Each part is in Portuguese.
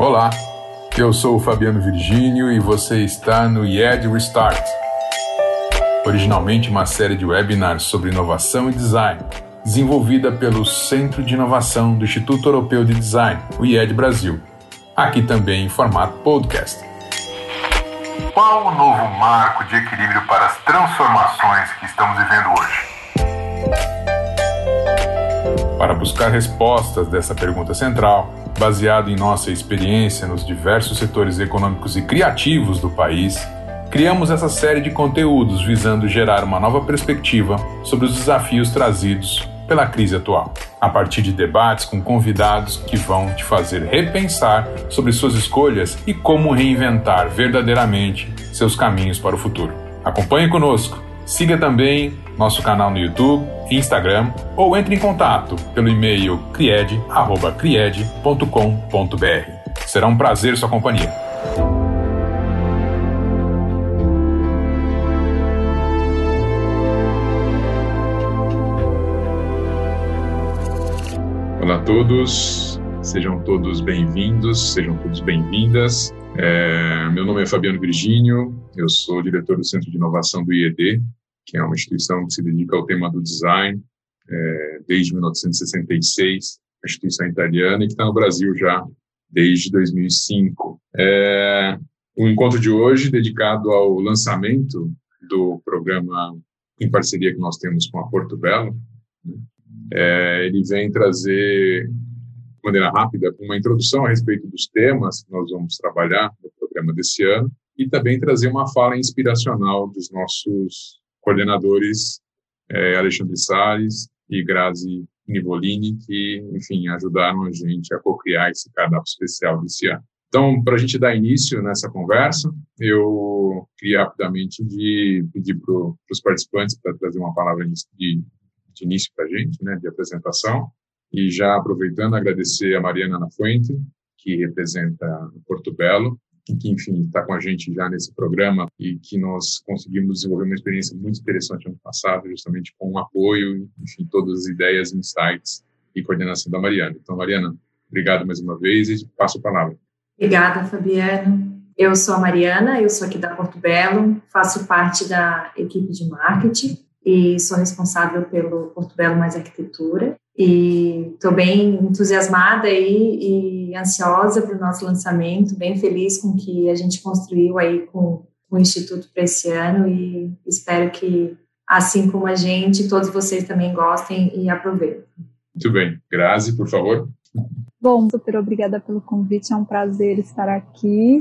Olá, eu sou o Fabiano Virgínio e você está no IED Restart. Originalmente uma série de webinars sobre inovação e design, desenvolvida pelo Centro de Inovação do Instituto Europeu de Design, o IED Brasil. Aqui também em formato podcast. Qual o novo marco de equilíbrio para as transformações que estamos vivendo hoje? Para buscar respostas dessa pergunta central, baseado em nossa experiência nos diversos setores econômicos e criativos do país, criamos essa série de conteúdos visando gerar uma nova perspectiva sobre os desafios trazidos pela crise atual, a partir de debates com convidados que vão te fazer repensar sobre suas escolhas e como reinventar verdadeiramente seus caminhos para o futuro. Acompanhe conosco Siga também nosso canal no YouTube, Instagram ou entre em contato pelo e-mail cried.cried.com.br. Será um prazer sua companhia. Olá a todos, sejam todos bem-vindos, sejam todos bem-vindas. É, meu nome é Fabiano Virgínio, eu sou diretor do Centro de Inovação do IED, que é uma instituição que se dedica ao tema do design é, desde 1966, uma instituição italiana e que está no Brasil já desde 2005. É, o encontro de hoje dedicado ao lançamento do programa em parceria que nós temos com a Porto Belo, né, é, ele vem trazer de maneira rápida uma introdução a respeito dos temas que nós vamos trabalhar no programa desse ano e também trazer uma fala inspiracional dos nossos coordenadores é, Alexandre Salles e Grazi Nivolini, que, enfim, ajudaram a gente a co-criar esse cardápio especial desse ano. Então, para a gente dar início nessa conversa, eu queria rapidamente de pedir para os participantes para trazer uma palavra de, de início para a gente, né, de apresentação, e já aproveitando, agradecer a Mariana Na Fuente, que representa Porto Belo, que, enfim, está com a gente já nesse programa e que nós conseguimos desenvolver uma experiência muito interessante ano passado, justamente com o apoio, enfim, todas as ideias, insights e coordenação da Mariana. Então, Mariana, obrigado mais uma vez e passo a palavra. Obrigada, Fabiano. Eu sou a Mariana, eu sou aqui da Porto Belo, faço parte da equipe de marketing e sou responsável pelo Porto Belo Mais Arquitetura. E estou bem entusiasmada aí e ansiosa para o nosso lançamento, bem feliz com o que a gente construiu aí com o Instituto para esse ano e espero que, assim como a gente, todos vocês também gostem e aproveitem. Muito bem. Grazi, por favor. Bom, super obrigada pelo convite, é um prazer estar aqui.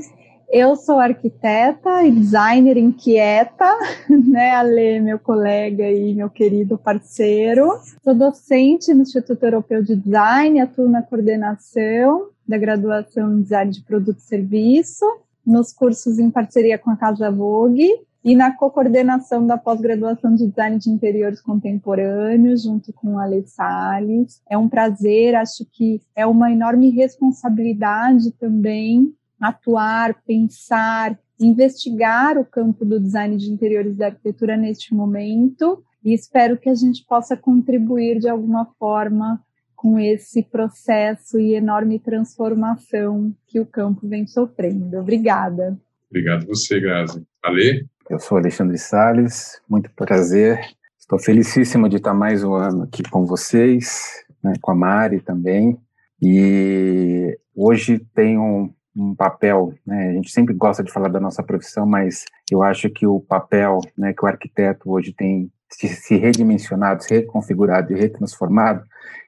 Eu sou arquiteta e designer inquieta, né, Ale, meu colega e meu querido parceiro. Sou docente no Instituto Europeu de Design, atuo na coordenação da graduação em Design de Produto e Serviço, nos cursos em parceria com a Casa Vogue e na co-coordenação da pós-graduação de Design de Interiores Contemporâneos, junto com a Ale Salles. É um prazer, acho que é uma enorme responsabilidade também atuar, pensar, investigar o campo do design de interiores da arquitetura neste momento e espero que a gente possa contribuir de alguma forma com esse processo e enorme transformação que o campo vem sofrendo. Obrigada. Obrigado você, Grazi. Ale? Eu sou Alexandre Sales, muito prazer. Estou felicíssimo de estar mais um ano aqui com vocês, né, com a Mari também. E hoje tenho um papel, né, a gente sempre gosta de falar da nossa profissão, mas eu acho que o papel né, que o arquiteto hoje tem se, se redimensionado, se reconfigurado e retransformado,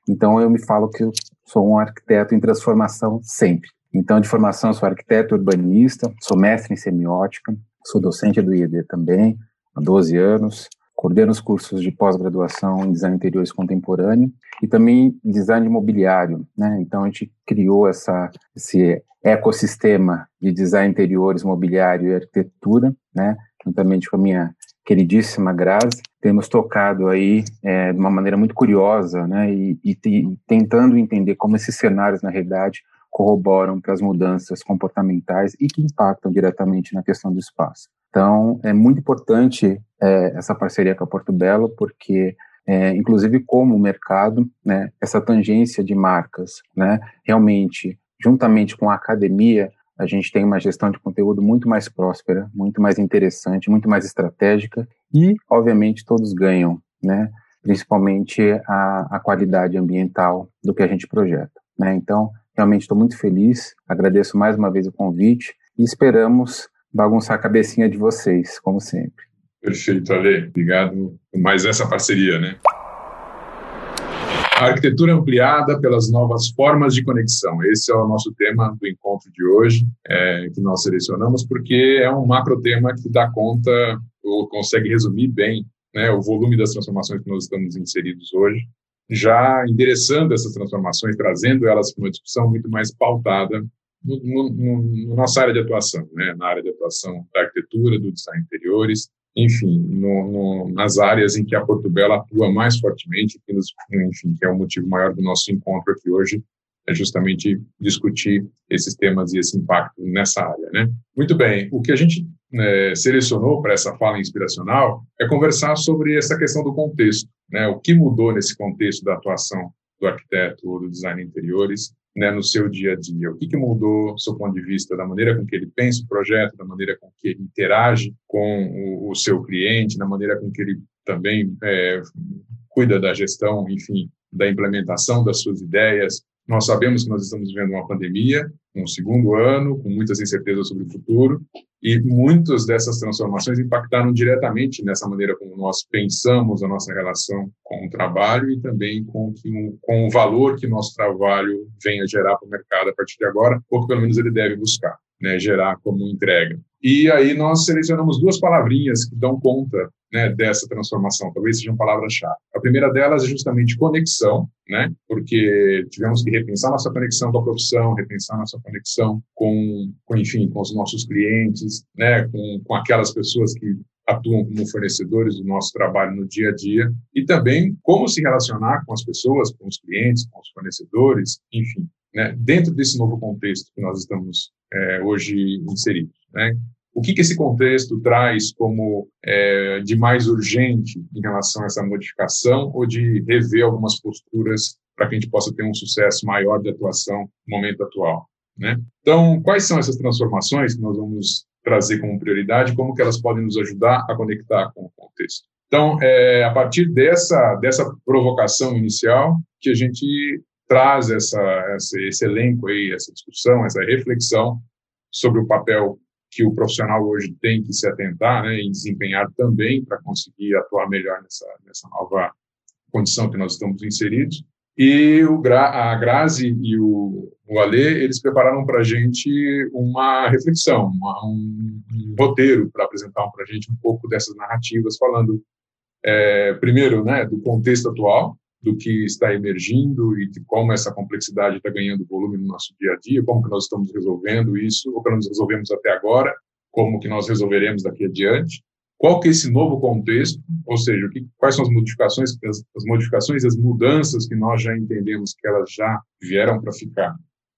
então eu me falo que eu sou um arquiteto em transformação sempre. Então, de formação, sou arquiteto urbanista, sou mestre em semiótica, sou docente do IED também, há 12 anos, coordeno os cursos de pós-graduação em design interiores contemporâneo e também design imobiliário, né? Então a gente criou essa esse ecossistema de design interiores, mobiliário e arquitetura, né? Juntamente com a minha queridíssima Grazi, temos tocado aí é, de uma maneira muito curiosa, né? E, e, tentando entender como esses cenários na realidade corroboram para as mudanças comportamentais e que impactam diretamente na questão do espaço. Então, é muito importante é, essa parceria com a Porto Belo, porque, é, inclusive, como mercado, né, essa tangência de marcas, né, realmente juntamente com a academia, a gente tem uma gestão de conteúdo muito mais próspera, muito mais interessante, muito mais estratégica e, obviamente, todos ganham, né? Principalmente a, a qualidade ambiental do que a gente projeta, né? Então, realmente estou muito feliz, agradeço mais uma vez o convite e esperamos bagunçar a cabecinha de vocês, como sempre. Perfeito, Ale. Obrigado por mais essa parceria, né? A arquitetura ampliada pelas novas formas de conexão. Esse é o nosso tema do encontro de hoje, é, que nós selecionamos, porque é um macro tema que dá conta, ou consegue resumir bem, né, o volume das transformações que nós estamos inseridos hoje, já endereçando essas transformações, trazendo elas para uma discussão muito mais pautada no, no, no, nossa área de atuação, né, na área de atuação da arquitetura, do design interiores, enfim, no, no, nas áreas em que a Portobello atua mais fortemente, que, nos, enfim, que é o motivo maior do nosso encontro aqui hoje, é justamente discutir esses temas e esse impacto nessa área, né? Muito bem, o que a gente né, selecionou para essa fala inspiracional é conversar sobre essa questão do contexto, né? O que mudou nesse contexto da atuação do arquiteto ou do design interiores né, no seu dia a dia? O que, que mudou do seu ponto de vista da maneira com que ele pensa o projeto, da maneira com que ele interage com o, o seu cliente, da maneira com que ele também é, cuida da gestão, enfim, da implementação das suas ideias, nós sabemos que nós estamos vivendo uma pandemia, um segundo ano, com muitas incertezas sobre o futuro, e muitas dessas transformações impactaram diretamente nessa maneira como nós pensamos a nossa relação com o trabalho e também com, que, com o valor que nosso trabalho venha gerar para o mercado a partir de agora, ou que pelo menos ele deve buscar, né, gerar como entrega. E aí nós selecionamos duas palavrinhas que dão conta né, dessa transformação, talvez sejam palavras-chave. A primeira delas é justamente conexão, né, porque tivemos que repensar nossa conexão com a profissão, repensar nossa conexão com, com enfim, com os nossos clientes, né, com, com aquelas pessoas que atuam como fornecedores do nosso trabalho no dia a dia e também como se relacionar com as pessoas, com os clientes, com os fornecedores, enfim, né, dentro desse novo contexto que nós estamos é, hoje inseridos. Né? O que, que esse contexto traz como é, de mais urgente em relação a essa modificação ou de rever algumas posturas para que a gente possa ter um sucesso maior de atuação no momento atual? Né? Então, quais são essas transformações que nós vamos trazer como prioridade? Como que elas podem nos ajudar a conectar com o contexto? Então, é a partir dessa, dessa provocação inicial que a gente traz essa, essa, esse elenco aí, essa discussão, essa reflexão sobre o papel que o profissional hoje tem que se atentar né, e desempenhar também para conseguir atuar melhor nessa, nessa nova condição que nós estamos inseridos. E o, a Grazi e o, o Alê, eles prepararam para a gente uma reflexão, uma, um, um, roteiro para apresentar para a gente um pouco dessas narrativas, falando, é, primeiro, né, do contexto atual, do que está emergindo e de como essa complexidade está ganhando volume no nosso dia a dia, como que nós estamos resolvendo isso, ou que nós resolvemos até agora, como que nós resolveremos daqui adiante, qual que é esse novo contexto, ou seja, que, quais são as modificações, as, as modificações, as mudanças que nós já entendemos que elas já vieram para ficar.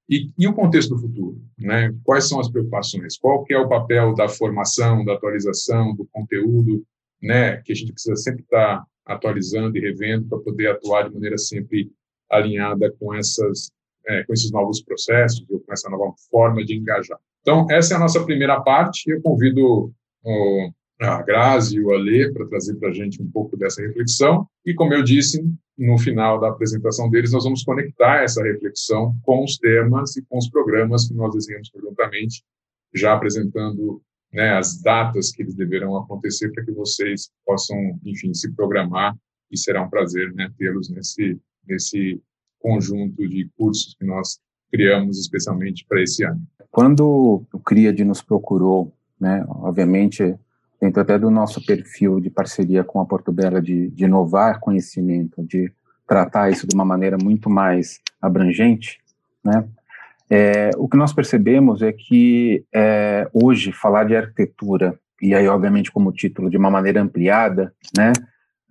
E, e, o contexto do futuro, né? Quais são as preocupações? Qual que é o papel da formação, da atualização, do conteúdo, né? Que a gente precisa sempre estar atualizando e revendo para poder atuar de maneira sempre alinhada com essas é, com esses novos processos ou com essa nova forma de engajar. Então essa é a nossa primeira parte. Eu convido o, a Grazi e o Alê para trazer para a gente um pouco dessa reflexão e como eu disse no final da apresentação deles nós vamos conectar essa reflexão com os temas e com os programas que nós desenhamos conjuntamente já apresentando né, as datas que eles deverão acontecer para que vocês possam, enfim, se programar e será um prazer né, tê-los nesse, nesse conjunto de cursos que nós criamos especialmente para esse ano. Quando o CRIAD nos procurou, né, obviamente, dentro até do nosso perfil de parceria com a Portobello de, de inovar conhecimento, de tratar isso de uma maneira muito mais abrangente, né, é, o que nós percebemos é que é, hoje falar de arquitetura, e aí obviamente como título de uma maneira ampliada, né,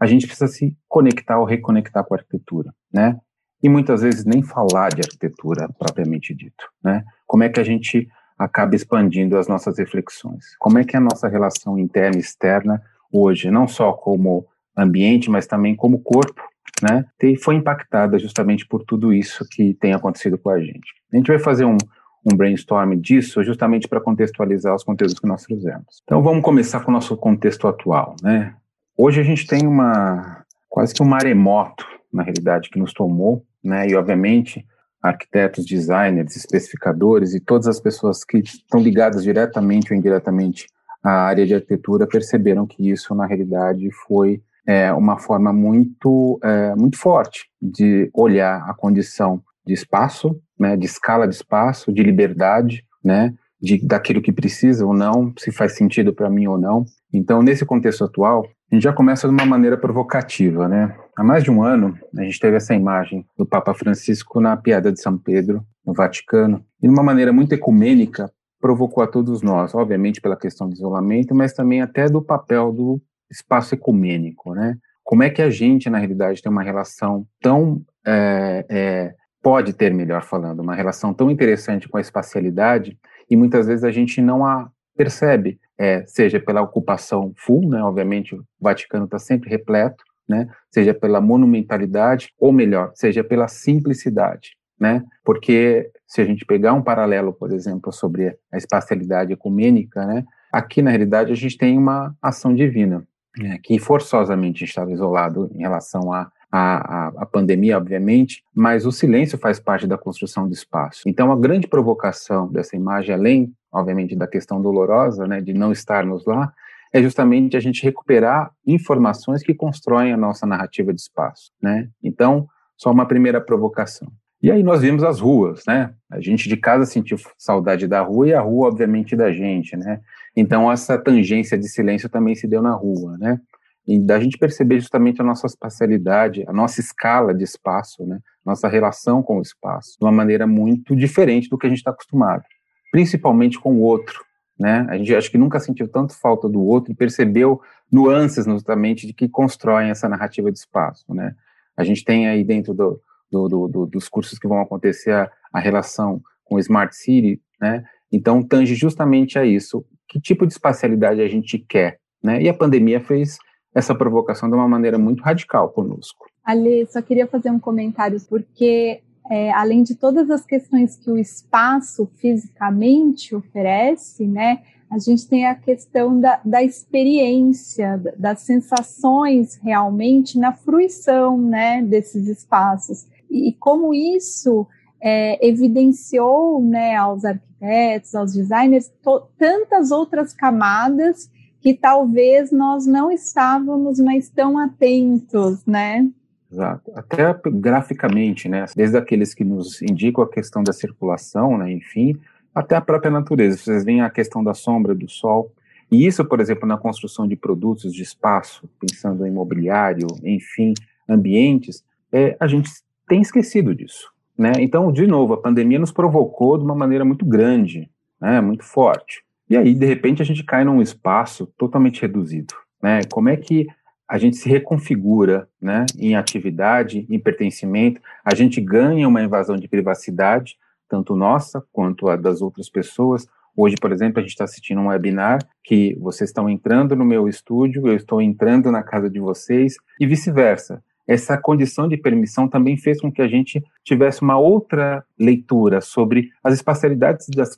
a gente precisa se conectar ou reconectar com a arquitetura, né, e muitas vezes nem falar de arquitetura propriamente dito, né, como é que a gente acaba expandindo as nossas reflexões, como é que é a nossa relação interna e externa hoje, não só como ambiente, mas também como corpo, né, foi impactada justamente por tudo isso que tem acontecido com a gente. A gente vai fazer um, um brainstorm disso justamente para contextualizar os conteúdos que nós fizemos. Então vamos começar com o nosso contexto atual, né? Hoje a gente tem uma quase que um maremoto, na realidade, que nos tomou, né? E obviamente arquitetos, designers, especificadores e todas as pessoas que estão ligadas diretamente ou indiretamente à área de arquitetura perceberam que isso na realidade foi é, uma forma muito é, muito forte de olhar a condição de espaço, né, de escala de espaço, de liberdade, né, de daquilo que precisa ou não, se faz sentido para mim ou não. Então, nesse contexto atual, a gente já começa de uma maneira provocativa, né? Há mais de um ano, a gente teve essa imagem do Papa Francisco na Piada de São Pedro, no Vaticano, e de uma maneira muito ecumênica, provocou a todos nós, obviamente pela questão do isolamento, mas também até do papel do espaço ecumênico, né? Como é que a gente, na realidade, tem uma relação tão é, é, pode ter, melhor falando, uma relação tão interessante com a espacialidade e muitas vezes a gente não a percebe, é, seja pela ocupação full, né, obviamente o Vaticano está sempre repleto, né, seja pela monumentalidade, ou melhor, seja pela simplicidade, né, porque se a gente pegar um paralelo, por exemplo, sobre a espacialidade ecumênica, né, aqui na realidade a gente tem uma ação divina, né, que forçosamente estava isolado em relação a a, a, a, pandemia, obviamente, mas o silêncio faz parte da construção do espaço. Então, a grande provocação dessa imagem, além, obviamente, da questão dolorosa, né, de não estarmos lá, é justamente a gente recuperar informações que constroem a nossa narrativa de espaço, né? Então, só uma primeira provocação. E aí nós vimos as ruas, né? A gente de casa sentiu saudade da rua e a rua, obviamente, da gente, né? Então, essa tangência de silêncio também se deu na rua, né? e da gente perceber justamente a nossa espacialidade, a nossa escala de espaço, né, nossa relação com o espaço, de uma maneira muito diferente do que a gente está acostumado, principalmente com o outro, né? A gente acho que nunca sentiu tanto falta do outro e percebeu nuances justamente de que constroem essa narrativa de espaço, né? A gente tem aí dentro do, do, do, dos cursos que vão acontecer a, a relação com o Smart City, né? Então tange justamente a isso. Que tipo de espacialidade a gente quer, né? E a pandemia fez essa provocação de uma maneira muito radical conosco. Ali, só queria fazer um comentário, porque é, além de todas as questões que o espaço fisicamente oferece, né, a gente tem a questão da, da experiência, das sensações realmente na fruição né, desses espaços. E, e como isso é, evidenciou né, aos arquitetos, aos designers, tantas outras camadas que talvez nós não estávamos mais tão atentos, né? Exato. Até graficamente, né? Desde aqueles que nos indicam a questão da circulação, né? Enfim, até a própria natureza. Vocês veem a questão da sombra, do sol. E isso, por exemplo, na construção de produtos de espaço, pensando em imobiliário, enfim, ambientes, é, a gente tem esquecido disso. Né? Então, de novo, a pandemia nos provocou de uma maneira muito grande, né? muito forte. E aí, de repente, a gente cai num espaço totalmente reduzido. Né? Como é que a gente se reconfigura né, em atividade, em pertencimento, a gente ganha uma invasão de privacidade, tanto nossa quanto a das outras pessoas. Hoje, por exemplo, a gente está assistindo um webinar que vocês estão entrando no meu estúdio, eu estou entrando na casa de vocês e vice-versa essa condição de permissão também fez com que a gente tivesse uma outra leitura sobre as espacialidades das,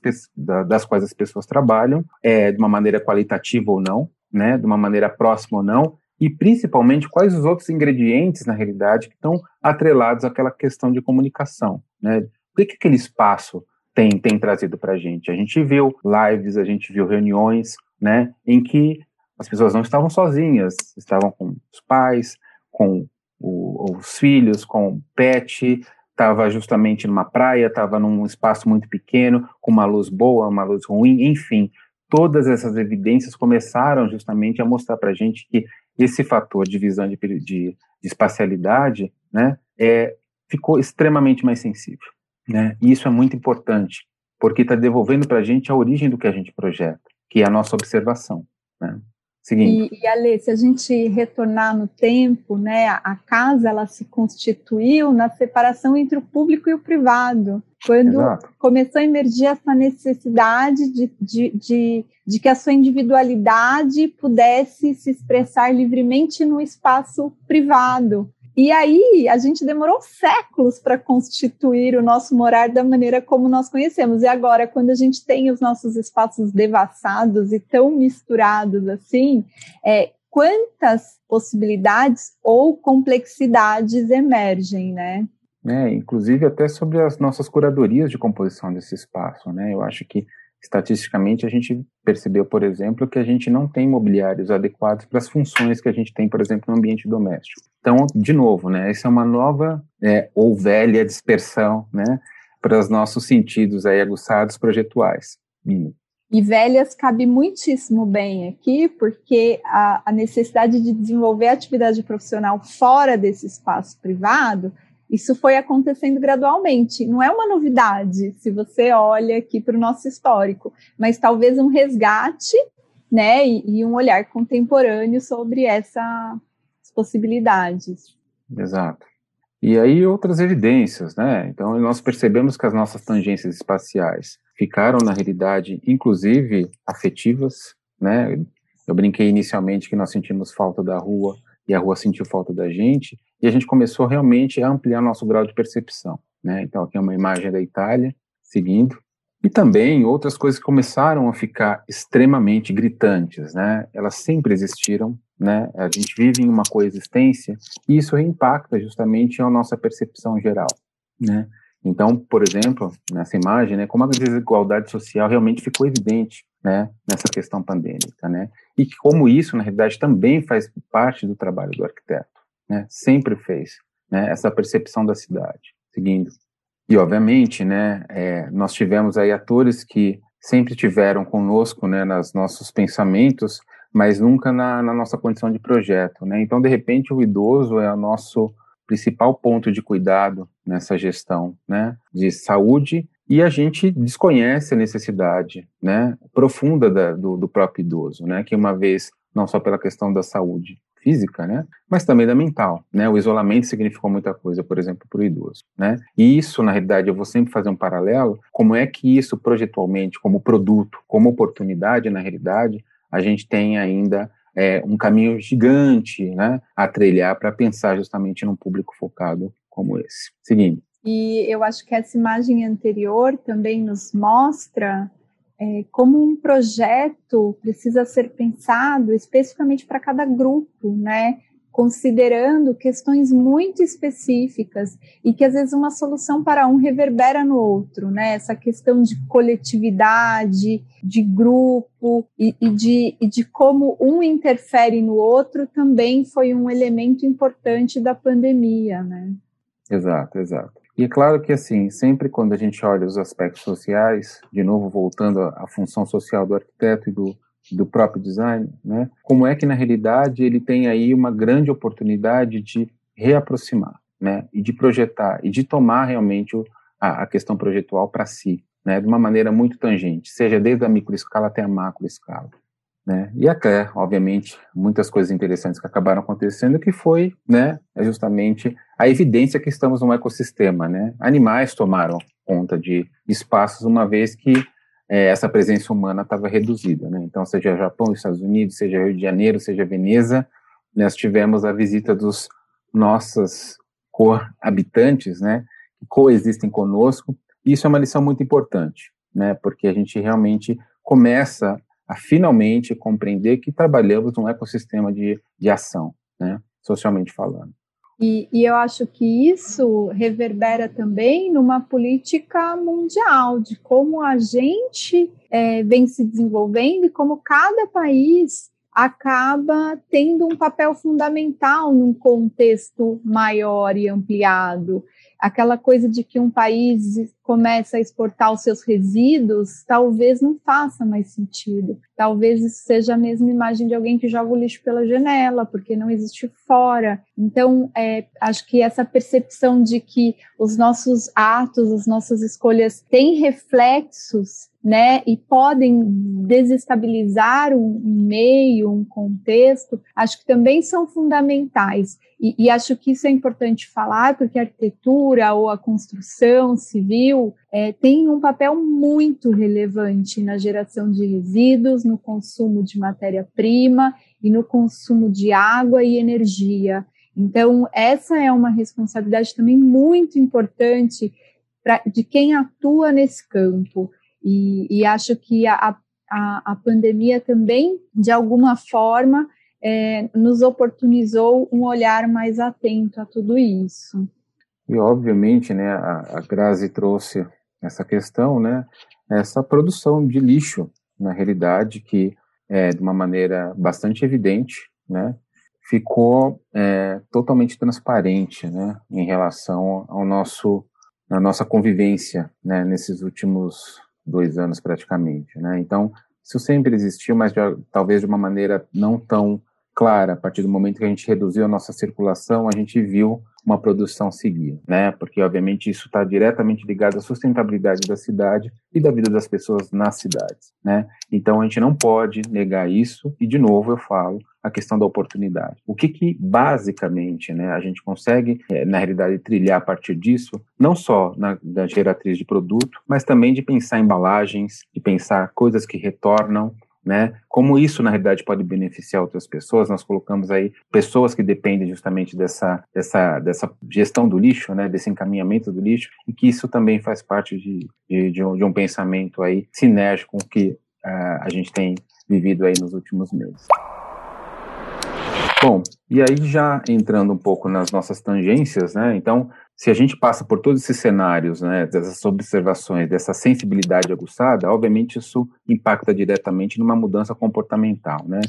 das quais as pessoas trabalham, é, de uma maneira qualitativa ou não, né, de uma maneira próxima ou não, e principalmente quais os outros ingredientes, na realidade, que estão atrelados àquela questão de comunicação. Né? O que, que aquele espaço tem, tem trazido para a gente? A gente viu lives, a gente viu reuniões né, em que as pessoas não estavam sozinhas, estavam com os pais, com o, os filhos com o pet, estava justamente numa praia, estava num espaço muito pequeno, com uma luz boa, uma luz ruim, enfim, todas essas evidências começaram justamente a mostrar para a gente que esse fator de visão de, de, de espacialidade, né, é, ficou extremamente mais sensível, né, e isso é muito importante, porque está devolvendo para a gente a origem do que a gente projeta, que é a nossa observação, né. Seguinte. E, e Ale, se a gente retornar no tempo, né, a casa ela se constituiu na separação entre o público e o privado, quando Exato. começou a emergir essa necessidade de, de, de, de, que a sua individualidade pudesse se expressar livremente no espaço privado. E aí a gente demorou séculos para constituir o nosso morar da maneira como nós conhecemos. E agora, quando a gente tem os nossos espaços devassados e tão misturados assim, é, quantas possibilidades ou complexidades emergem, né? É, inclusive até sobre as nossas curadorias de composição desse espaço, né? Eu acho que estatisticamente a gente percebeu, por exemplo, que a gente não tem mobiliários adequados para as funções que a gente tem, por exemplo, no ambiente doméstico. Então, de novo, né, essa é uma nova é, ou velha dispersão, né, para os nossos sentidos aí aguçados projetuais. E velhas cabe muitíssimo bem aqui, porque a, a necessidade de desenvolver atividade profissional fora desse espaço privado isso foi acontecendo gradualmente. Não é uma novidade se você olha aqui para o nosso histórico, mas talvez um resgate, né, e, e um olhar contemporâneo sobre essas possibilidades. Exato. E aí outras evidências, né? Então nós percebemos que as nossas tangências espaciais ficaram na realidade, inclusive afetivas, né? Eu brinquei inicialmente que nós sentimos falta da rua e a rua sentiu falta da gente, e a gente começou realmente a ampliar nosso grau de percepção. Né? Então, aqui é uma imagem da Itália, seguindo. E também outras coisas começaram a ficar extremamente gritantes, né? Elas sempre existiram, né? A gente vive em uma coexistência e isso impacta justamente a nossa percepção geral, né? Então, por exemplo, nessa imagem, né, como a desigualdade social realmente ficou evidente, né, nessa questão pandêmica, né, e como isso, na realidade, também faz parte do trabalho do arquiteto, né, sempre fez, né, essa percepção da cidade, seguindo. E, obviamente, né, é, nós tivemos aí atores que sempre tiveram conosco, né, nos nossos pensamentos, mas nunca na, na nossa condição de projeto, né, então, de repente, o idoso é o nosso principal ponto de cuidado nessa gestão né, de saúde e a gente desconhece a necessidade né, profunda da, do, do, próprio idoso, né, que uma vez, não só pela questão da saúde física, né, mas também da mental. Né, o isolamento significou muita coisa, por exemplo, para o idoso. Né, e isso, na realidade, eu vou sempre fazer um paralelo, como é que isso projetualmente, como produto, como oportunidade, na realidade, a gente tem ainda é, um caminho gigante né, a trilhar para pensar justamente num público focado como esse. Seguindo. E eu acho que essa imagem anterior também nos mostra é, como um projeto precisa ser pensado especificamente para cada grupo, né? considerando questões muito específicas e que às vezes uma solução para um reverbera no outro, né? Essa questão de coletividade, de grupo e, e, de, e de como um interfere no outro também foi um elemento importante da pandemia, né? Exato, exato. E é claro que, assim, sempre quando a gente olha os aspectos sociais, de novo voltando à função social do arquiteto e do, do próprio design, né? Como é que na realidade ele tem aí uma grande oportunidade de reaproximar, né? E de projetar e de tomar realmente o, a, a, questão projetual para si, né? De uma maneira muito tangente, seja desde a microescala até a macroescala. Né? E até, obviamente, muitas coisas interessantes que acabaram acontecendo, que foi, né, justamente a evidência que estamos num ecossistema, né? Animais tomaram conta de espaços uma vez que é, essa presença humana estava reduzida. Né? Então, seja Japão, Estados Unidos, seja Rio de Janeiro, seja Veneza, nós tivemos a visita dos nossos co-habitantes, né, que coexistem conosco. Isso é uma lição muito importante, né, porque a gente realmente começa a finalmente compreender que trabalhamos num ecossistema de, de ação, né, socialmente falando. E, e, eu acho que isso reverbera também numa política mundial, de como a gente é, vem se desenvolvendo e como cada país acaba tendo um papel fundamental num contexto maior e ampliado aquela coisa de que um país começa a exportar os seus resíduos, talvez não faça mais sentido. Talvez isso seja a mesma imagem de alguém que joga o lixo pela janela, porque não existe fora. Então, é, acho que essa percepção de que os nossos atos, as nossas escolhas têm reflexos né, e podem desestabilizar um, meio, um contexto, acho que também são fundamentais. E, e, acho que isso é importante falar, porque a arquitetura ou a construção civil é, tem um papel muito relevante na geração de resíduos, no consumo de matéria-prima e no consumo de água e energia. Então, essa é uma responsabilidade também muito importante pra, de quem atua nesse campo. E, e acho que a, a, a, pandemia também, de alguma forma, é, nos oportunizou um olhar mais atento a tudo isso. E, obviamente, né, a, a Grazi trouxe essa questão, né, essa produção de lixo, na realidade, que é de uma maneira bastante evidente, né, ficou é, totalmente transparente, né, em relação ao nosso, à nossa convivência, né, nesses últimos dois anos praticamente, né. Então, isso sempre existiu, mas de, talvez de uma maneira não tão clara. A partir do momento que a gente reduziu a nossa circulação, a gente viu uma produção seguir, né? Porque obviamente isso está diretamente ligado à sustentabilidade da cidade e da vida das pessoas nas cidades, né? Então a gente não pode negar isso e de novo eu falo a questão da oportunidade. O que que basicamente, né, a gente consegue é, na realidade trilhar a partir disso, não só na, na geratriz de produto, mas também de pensar embalagens, de pensar coisas que retornam, né? Como isso na realidade pode beneficiar outras pessoas? Nós colocamos aí pessoas que dependem justamente dessa dessa dessa gestão do lixo, né? Desse encaminhamento do lixo e que isso também faz parte de de, de, um, de um, pensamento aí sinérgico que uh, a gente tem vivido aí nos últimos meses. Bom, e aí já entrando um pouco nas nossas tangências, né? Então se a gente passa por todos esses cenários, né, dessas observações, dessa sensibilidade aguçada, obviamente isso impacta diretamente numa mudança comportamental, né?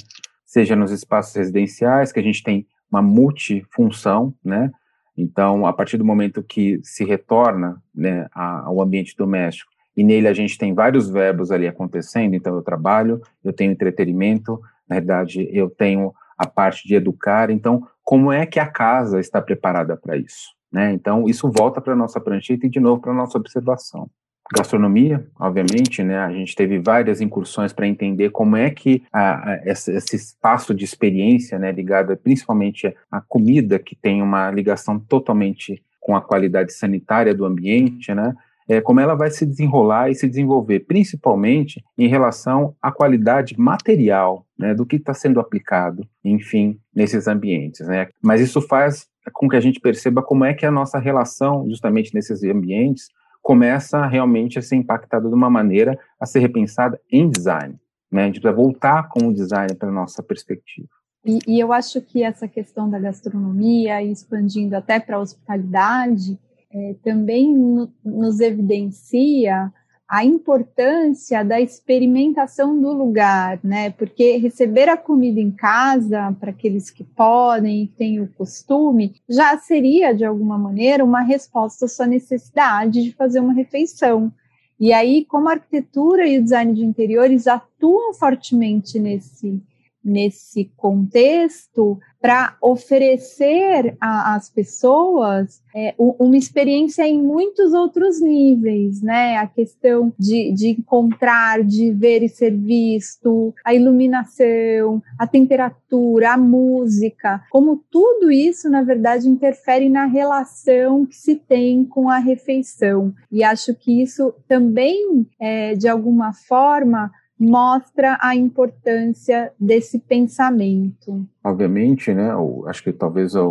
Seja nos espaços residenciais, que a gente tem uma multifunção, né? Então, a partir do momento que se retorna né, ao ambiente doméstico, e nele a gente tem vários verbos ali acontecendo, então eu trabalho, eu tenho entretenimento, na verdade eu tenho a parte de educar, então como é que a casa está preparada para isso? Né? Então, isso volta para a nossa prancheta e, de novo, para a nossa observação. Gastronomia, obviamente, né? A gente teve várias incursões para entender como é que a, a, esse, espaço de experiência, né, ligado principalmente à comida, que tem uma ligação totalmente com a qualidade sanitária do ambiente, né? É, como ela vai se desenrolar e se desenvolver, principalmente em relação à qualidade material né, do que está sendo aplicado, enfim, nesses ambientes. Né? Mas isso faz com que a gente perceba como é que a nossa relação, justamente nesses ambientes, começa realmente a ser impactada de uma maneira a ser repensada em design. Né? A gente precisa voltar com o design para a nossa perspectiva. E, e, eu acho que essa questão da gastronomia, expandindo até para a hospitalidade, é, também no, nos evidencia a importância da experimentação do lugar, né? Porque receber a comida em casa, para aqueles que podem e têm o costume, já seria, de alguma maneira, uma resposta à sua necessidade de fazer uma refeição. E aí, como a arquitetura e o design de interiores atuam fortemente nesse, nesse contexto, para oferecer às pessoas é, uma experiência em muitos outros níveis, né? A questão de, de encontrar, de ver e ser visto, a iluminação, a temperatura, a música, como tudo isso, na verdade, interfere na relação que se tem com a refeição. E acho que isso também, é, de alguma forma, mostra a importância desse pensamento. Obviamente, né, acho que talvez a,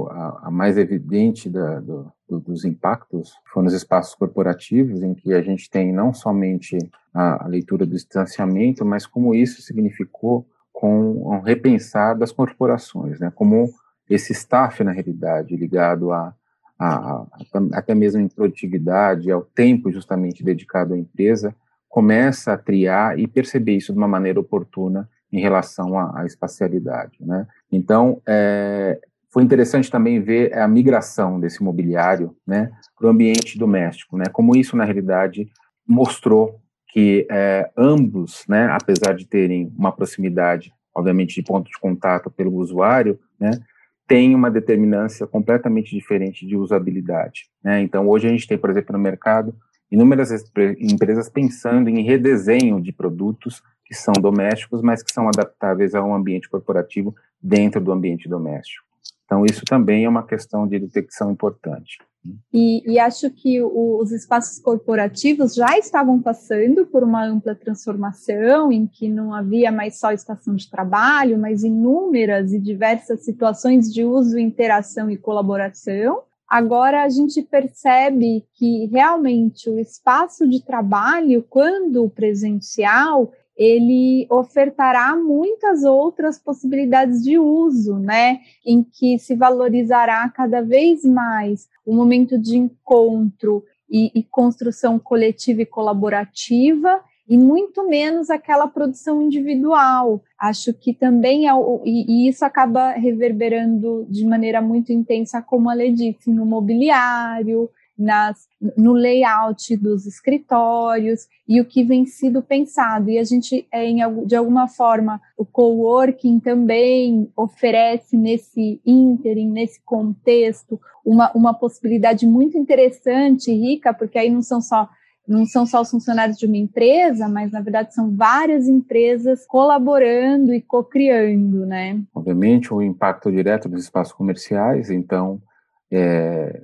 a mais evidente da, do, dos impactos foram nos espaços corporativos, em que a gente tem não somente a, a leitura do distanciamento, mas como isso significou com um repensar das corporações, né, como esse staff, na realidade, ligado a, a, a, até mesmo em produtividade, ao tempo justamente dedicado à empresa, começa a triar e perceber isso de uma maneira oportuna em relação à, à espacialidade, né? Então, é, foi interessante também ver a migração desse mobiliário, né, para o ambiente doméstico, né? Como isso na realidade mostrou que é, ambos, né, apesar de terem uma proximidade, obviamente, de ponto de contato pelo usuário, né, tem uma determinância completamente diferente de usabilidade. Né? Então, hoje a gente tem, por exemplo, no mercado, inúmeras empresas pensando em redesenho de produtos que são domésticos, mas que são adaptáveis a um ambiente corporativo dentro do ambiente doméstico. Então, isso também é uma questão de detecção importante. E, e, acho que o, os espaços corporativos já estavam passando por uma ampla transformação, em que não havia mais só estação de trabalho, mas inúmeras e diversas situações de uso, interação e colaboração. Agora a gente percebe que realmente o espaço de trabalho, quando presencial, ele ofertará muitas outras possibilidades de uso, né? Em que se valorizará cada vez mais o momento de encontro e, e construção coletiva e colaborativa e muito menos aquela produção individual. Acho que também é, e, e, isso acaba reverberando de maneira muito intensa, como a Lê disse, no mobiliário, nas, no layout dos escritórios e o que vem sido pensado. E a gente, é, em, de alguma forma, o coworking também oferece nesse ínterim, nesse contexto, uma, uma possibilidade muito interessante e rica, porque aí não são só não são só os funcionários de uma empresa, mas na verdade são várias empresas colaborando e co-criando, né? Obviamente o impacto direto dos espaços comerciais, então é,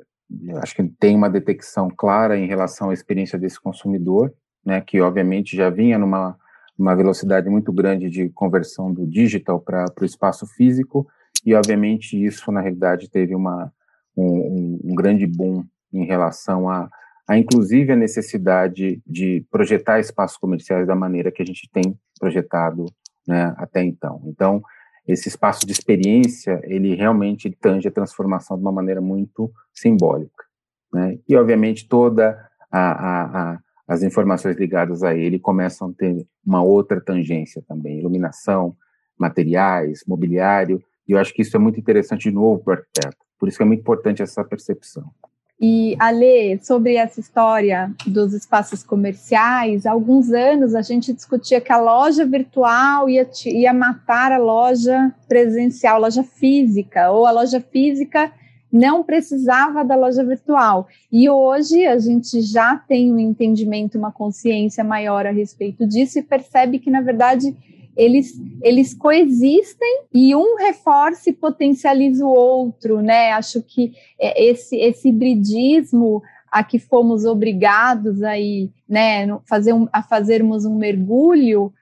acho que tem uma detecção clara em relação à experiência desse consumidor, né, que obviamente já vinha numa uma velocidade muito grande de conversão do digital para o espaço físico, e obviamente isso na realidade teve uma, um, um grande boom em relação a, a inclusive a necessidade de projetar espaços comerciais da maneira que a gente tem projetado né, até então. Então, esse espaço de experiência, ele realmente tange a transformação de uma maneira muito simbólica. Né? E, obviamente, toda a, a, a, as informações ligadas a ele começam a ter uma outra tangência também, iluminação, materiais, mobiliário, e eu acho que isso é muito interessante de novo para o arquiteto. Por isso que é muito importante essa percepção. E, Ale, sobre essa história dos espaços comerciais, há alguns anos a gente discutia que a loja virtual ia, ia matar a loja presencial, a loja física, ou a loja física não precisava da loja virtual. E hoje a gente já tem um entendimento, uma consciência maior a respeito disso e percebe que, na verdade, eles, eles coexistem e um reforça e potencializa o outro, né? Acho que é, esse, esse hibridismo a que fomos obrigados aí, né, fazer um, a fazermos um mergulho,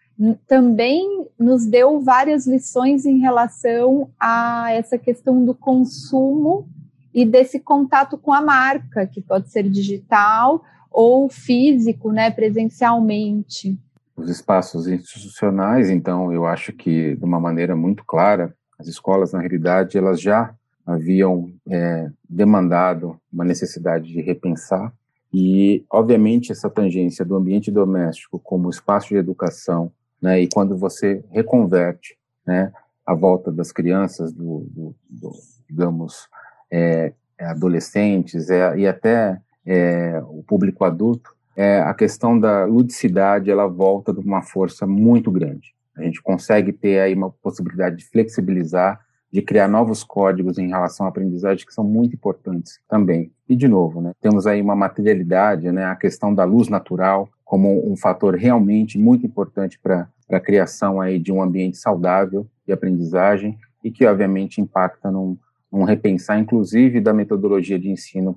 também nos deu várias lições em relação a essa questão do consumo e desse contato com a marca, que pode ser digital ou físico, né, presencialmente os espaços institucionais, então eu acho que de uma maneira muito clara, as escolas na realidade elas já haviam é, demandado uma necessidade de repensar e obviamente essa tangência do ambiente doméstico como espaço de educação, né, e quando você reconverte, né, a volta das crianças, do, do, do digamos é, adolescentes é, e até é, o público adulto é, a questão da ludicidade ela volta de uma força muito grande. A gente consegue ter aí uma possibilidade de flexibilizar, de criar novos códigos em relação à aprendizagem que são muito importantes também. E de novo, né, temos aí uma materialidade, né, a questão da luz natural como um fator realmente muito importante para a criação aí de um ambiente saudável de aprendizagem e que obviamente impacta num, num repensar, inclusive, da metodologia de ensino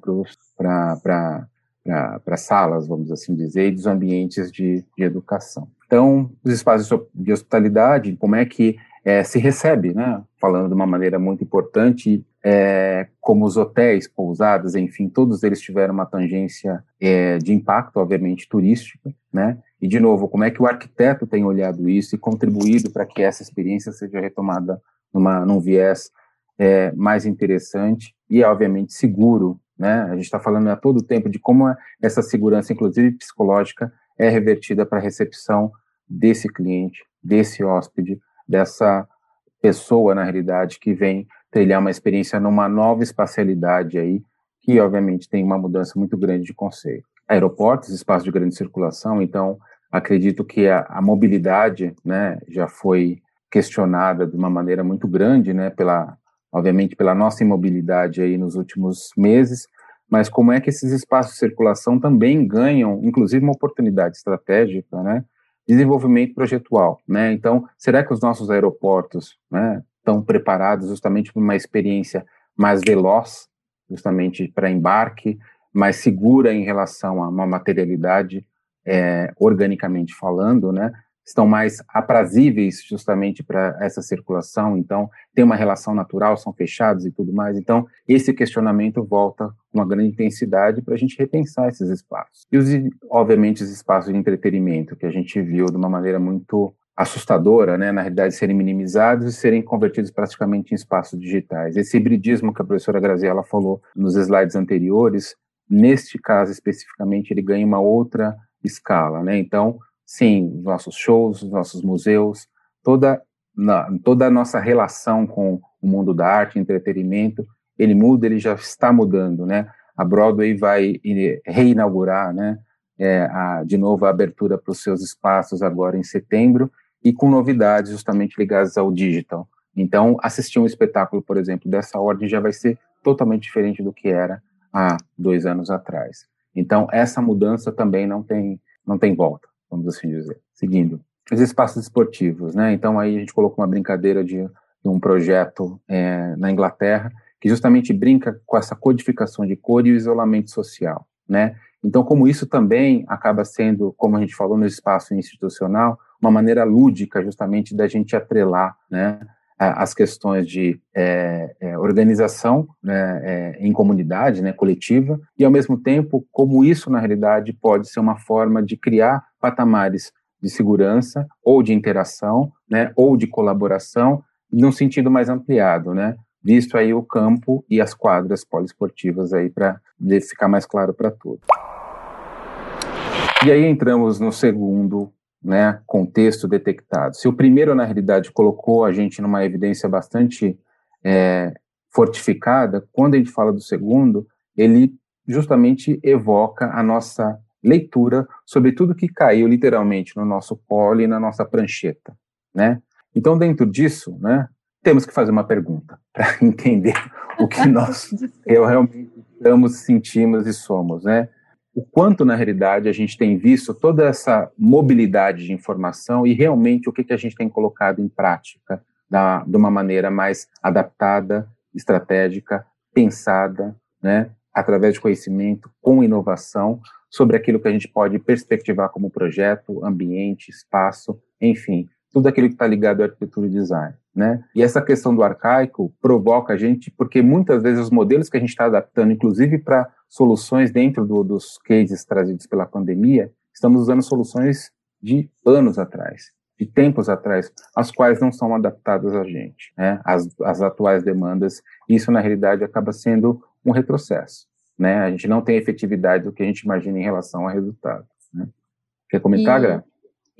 para para salas, vamos assim dizer, e dos ambientes de, de educação. Então, os espaços de hospitalidade, como é que é, se recebe, né? Falando de uma maneira muito importante, é, como os hotéis, pousadas, enfim, todos eles tiveram uma tangência é, de impacto, obviamente, turístico, né? E, de novo, como é que o arquiteto tem olhado isso e contribuído para que essa experiência seja retomada numa, num viés é, mais interessante e, obviamente, seguro né? A gente está falando a todo tempo de como essa segurança, inclusive psicológica, é revertida para a recepção desse cliente, desse hóspede, dessa pessoa, na realidade, que vem trilhar uma experiência numa nova espacialidade aí, que obviamente tem uma mudança muito grande de conceito. Aeroportos, espaço de grande circulação, então acredito que a, a mobilidade, né, já foi questionada de uma maneira muito grande, né, pela obviamente pela nossa imobilidade aí nos últimos meses, mas como é que esses espaços de circulação também ganham, inclusive, uma oportunidade estratégica, né? Desenvolvimento projetual, né? Então, será que os nossos aeroportos, né, estão preparados justamente para uma experiência mais veloz, justamente para embarque, mais segura em relação a uma materialidade, é, organicamente falando, né? Estão mais aprazíveis justamente para essa circulação, então tem uma relação natural, são fechados e tudo mais. Então, esse questionamento volta com uma grande intensidade para a gente repensar esses espaços. E, os, obviamente, os espaços de entretenimento, que a gente viu de uma maneira muito assustadora, né, na realidade, serem minimizados e serem convertidos praticamente em espaços digitais. Esse hibridismo que a professora Graziella falou nos slides anteriores, neste caso especificamente, ele ganha uma outra escala, né? Então, sim, os nossos shows, os nossos museus, toda, na, toda a nossa relação com o mundo da arte, entretenimento, ele muda, ele já está mudando, né? A Broadway vai reinaugurar, né? É, a, de novo a abertura para os seus espaços agora em setembro e com novidades justamente ligadas ao digital. Então, assistir um espetáculo, por exemplo, dessa ordem já vai ser totalmente diferente do que era há dois anos atrás. Então, essa mudança também não tem, não tem volta vamos assim dizer. Seguindo, os espaços esportivos, né? Então aí a gente colocou uma brincadeira de, de um projeto é, na Inglaterra que justamente brinca com essa codificação de cor e o isolamento social, né? Então, como isso também acaba sendo, como a gente falou no espaço institucional, uma maneira lúdica justamente da gente atrelar, né, as questões de é, é, organização né, é, em comunidade, né, coletiva, e ao mesmo tempo como isso na realidade pode ser uma forma de criar patamares de segurança ou de interação, né, ou de colaboração, num sentido mais ampliado, né, visto aí o campo e as quadras poliesportivas aí para ficar mais claro para todos. E aí entramos no segundo né, contexto detectado. Se o primeiro, na realidade, colocou a gente numa evidência bastante é, fortificada, quando a gente fala do segundo, ele justamente evoca a nossa leitura sobre tudo que caiu literalmente no nosso polo e na nossa prancheta, né? Então, dentro disso, né, temos que fazer uma pergunta para entender o que nós realmente estamos, sentimos e somos, né? O quanto, na realidade, a gente tem visto toda essa mobilidade de informação e realmente o que, que a gente tem colocado em prática da, de uma maneira mais adaptada, estratégica, pensada, né, através de conhecimento, com inovação, sobre aquilo que a gente pode perspectivar como projeto, ambiente, espaço, enfim, tudo aquilo que está ligado à arquitetura e design. Né? E essa questão do arcaico provoca a gente, porque muitas vezes os modelos que a gente está adaptando, inclusive para soluções dentro do, dos cases trazidos pela pandemia, estamos usando soluções de anos atrás, de tempos atrás, as quais não são adaptadas a gente, né? as, as atuais demandas. Isso, na realidade, acaba sendo um retrocesso. Né? A gente não tem efetividade do que a gente imagina em relação ao resultado. Né? Quer comentar, e... Gra?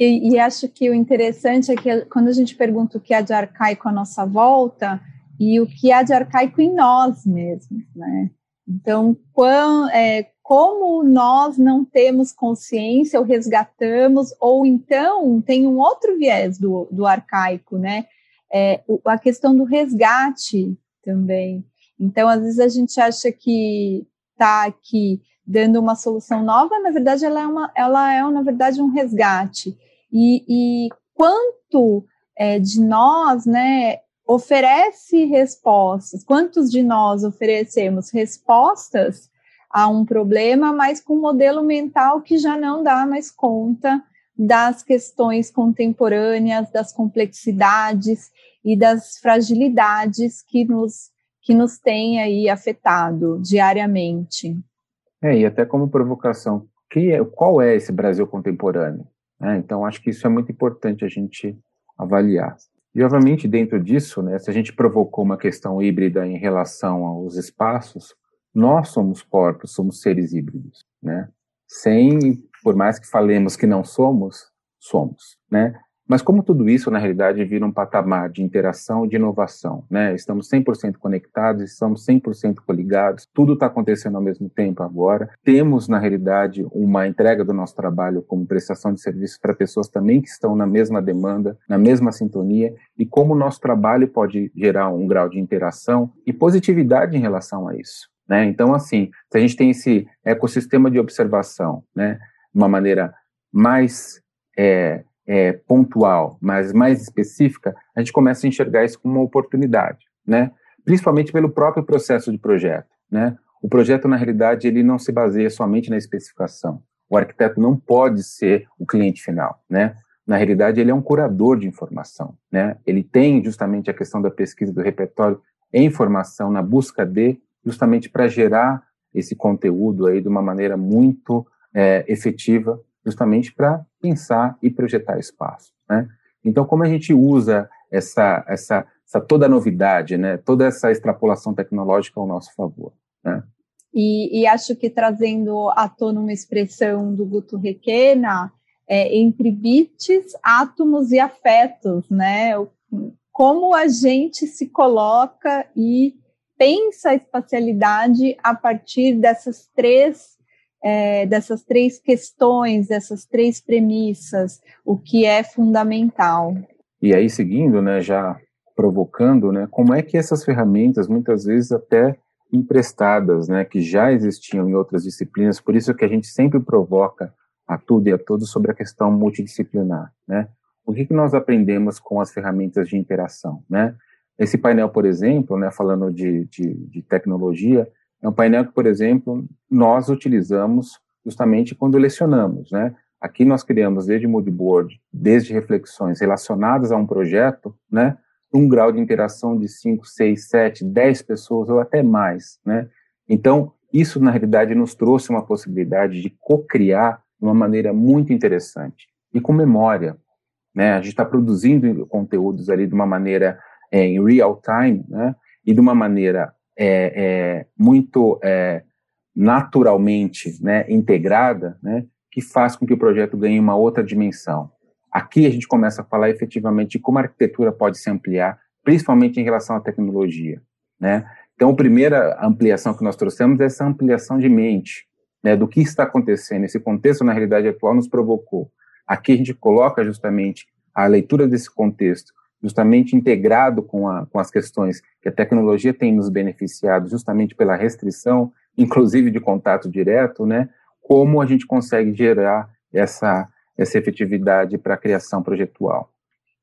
E, e, acho que o interessante é que quando a gente pergunta o que há de arcaico à nossa volta e o que há de arcaico em nós mesmos, né? Então, quando, é, como nós não temos consciência ou resgatamos, ou então tem um outro viés do, do arcaico, né? É, a questão do resgate também. Então, às vezes a gente acha que está aqui dando uma solução nova, na verdade, ela é, uma, ela é na verdade, um resgate. E, e quanto é, de nós, né, oferece respostas, quantos de nós oferecemos respostas a um problema, mas com um modelo mental que já não dá mais conta das questões contemporâneas, das complexidades e das fragilidades que nos, que nos têm aí afetado diariamente. É, e até como provocação, que é, qual é esse Brasil contemporâneo? Né? Então, acho que isso é muito importante a gente avaliar. E, obviamente, dentro disso, né, se a gente provocou uma questão híbrida em relação aos espaços, nós somos corpos, somos seres híbridos, né? Sem, por mais que falemos que não somos, somos, né? Mas como tudo isso, na realidade, vira um patamar de interação e de inovação, né? Estamos 100% conectados, estamos 100% coligados, tudo está acontecendo ao mesmo tempo agora. Temos, na realidade, uma entrega do nosso trabalho como prestação de serviços para pessoas também que estão na mesma demanda, na mesma sintonia, e como o nosso trabalho pode gerar um grau de interação e positividade em relação a isso. Né? Então, assim, se a gente tem esse ecossistema de observação, né, de uma maneira mais é, é, pontual, mas mais específica, a gente começa a enxergar isso como uma oportunidade, né? principalmente pelo próprio processo de projeto, né? O projeto, na realidade, ele não se baseia somente na especificação. O arquiteto não pode ser o cliente final, né? Na realidade, ele é um curador de informação, né? Ele tem justamente a questão da pesquisa do repertório em informação, na busca de, justamente para gerar esse conteúdo aí de uma maneira muito é, efetiva, justamente para pensar e projetar espaço, né? Então, como a gente usa essa, essa, essa toda a novidade, né? Toda essa extrapolação tecnológica ao nosso favor, né? E, e, acho que trazendo à tona uma expressão do Guto Requena, é, entre bits, átomos e afetos, né? Como a gente se coloca e pensa a espacialidade a partir dessas três é, dessas três questões, dessas três premissas, o que é fundamental. E aí seguindo, né, já provocando, né, como é que essas ferramentas muitas vezes até emprestadas, né, que já existiam em outras disciplinas, por isso que a gente sempre provoca a tudo e a todos sobre a questão multidisciplinar, né? O que, que nós aprendemos com as ferramentas de interação, né? Esse painel, por exemplo, né, falando de, de, de tecnologia, é um painel que, por exemplo, nós utilizamos justamente quando lecionamos, né? Aqui nós criamos desde moodboard, desde reflexões relacionadas a um projeto, né? um grau de interação de 5, 6, 7, 10 pessoas ou até mais, né? Então, isso na realidade nos trouxe uma possibilidade de co-criar de uma maneira muito interessante e com memória, né? A gente está produzindo conteúdos ali de uma maneira é, em real time, né? E de uma maneira é, é, muito é, naturalmente, né? Integrada, né? Que faz com que o projeto ganhe uma outra dimensão. Aqui a gente começa a falar efetivamente de como a arquitetura pode se ampliar, principalmente em relação à tecnologia, né? Então, a primeira ampliação que nós trouxemos é essa ampliação de mente, né, do que está acontecendo. Esse contexto, na realidade atual, nos provocou. Aqui a gente coloca justamente a leitura desse contexto, justamente integrado com, a, com as questões que a tecnologia tem nos beneficiado, justamente pela restrição, inclusive de contato direto, né, como a gente consegue gerar essa essa efetividade para a criação projetual.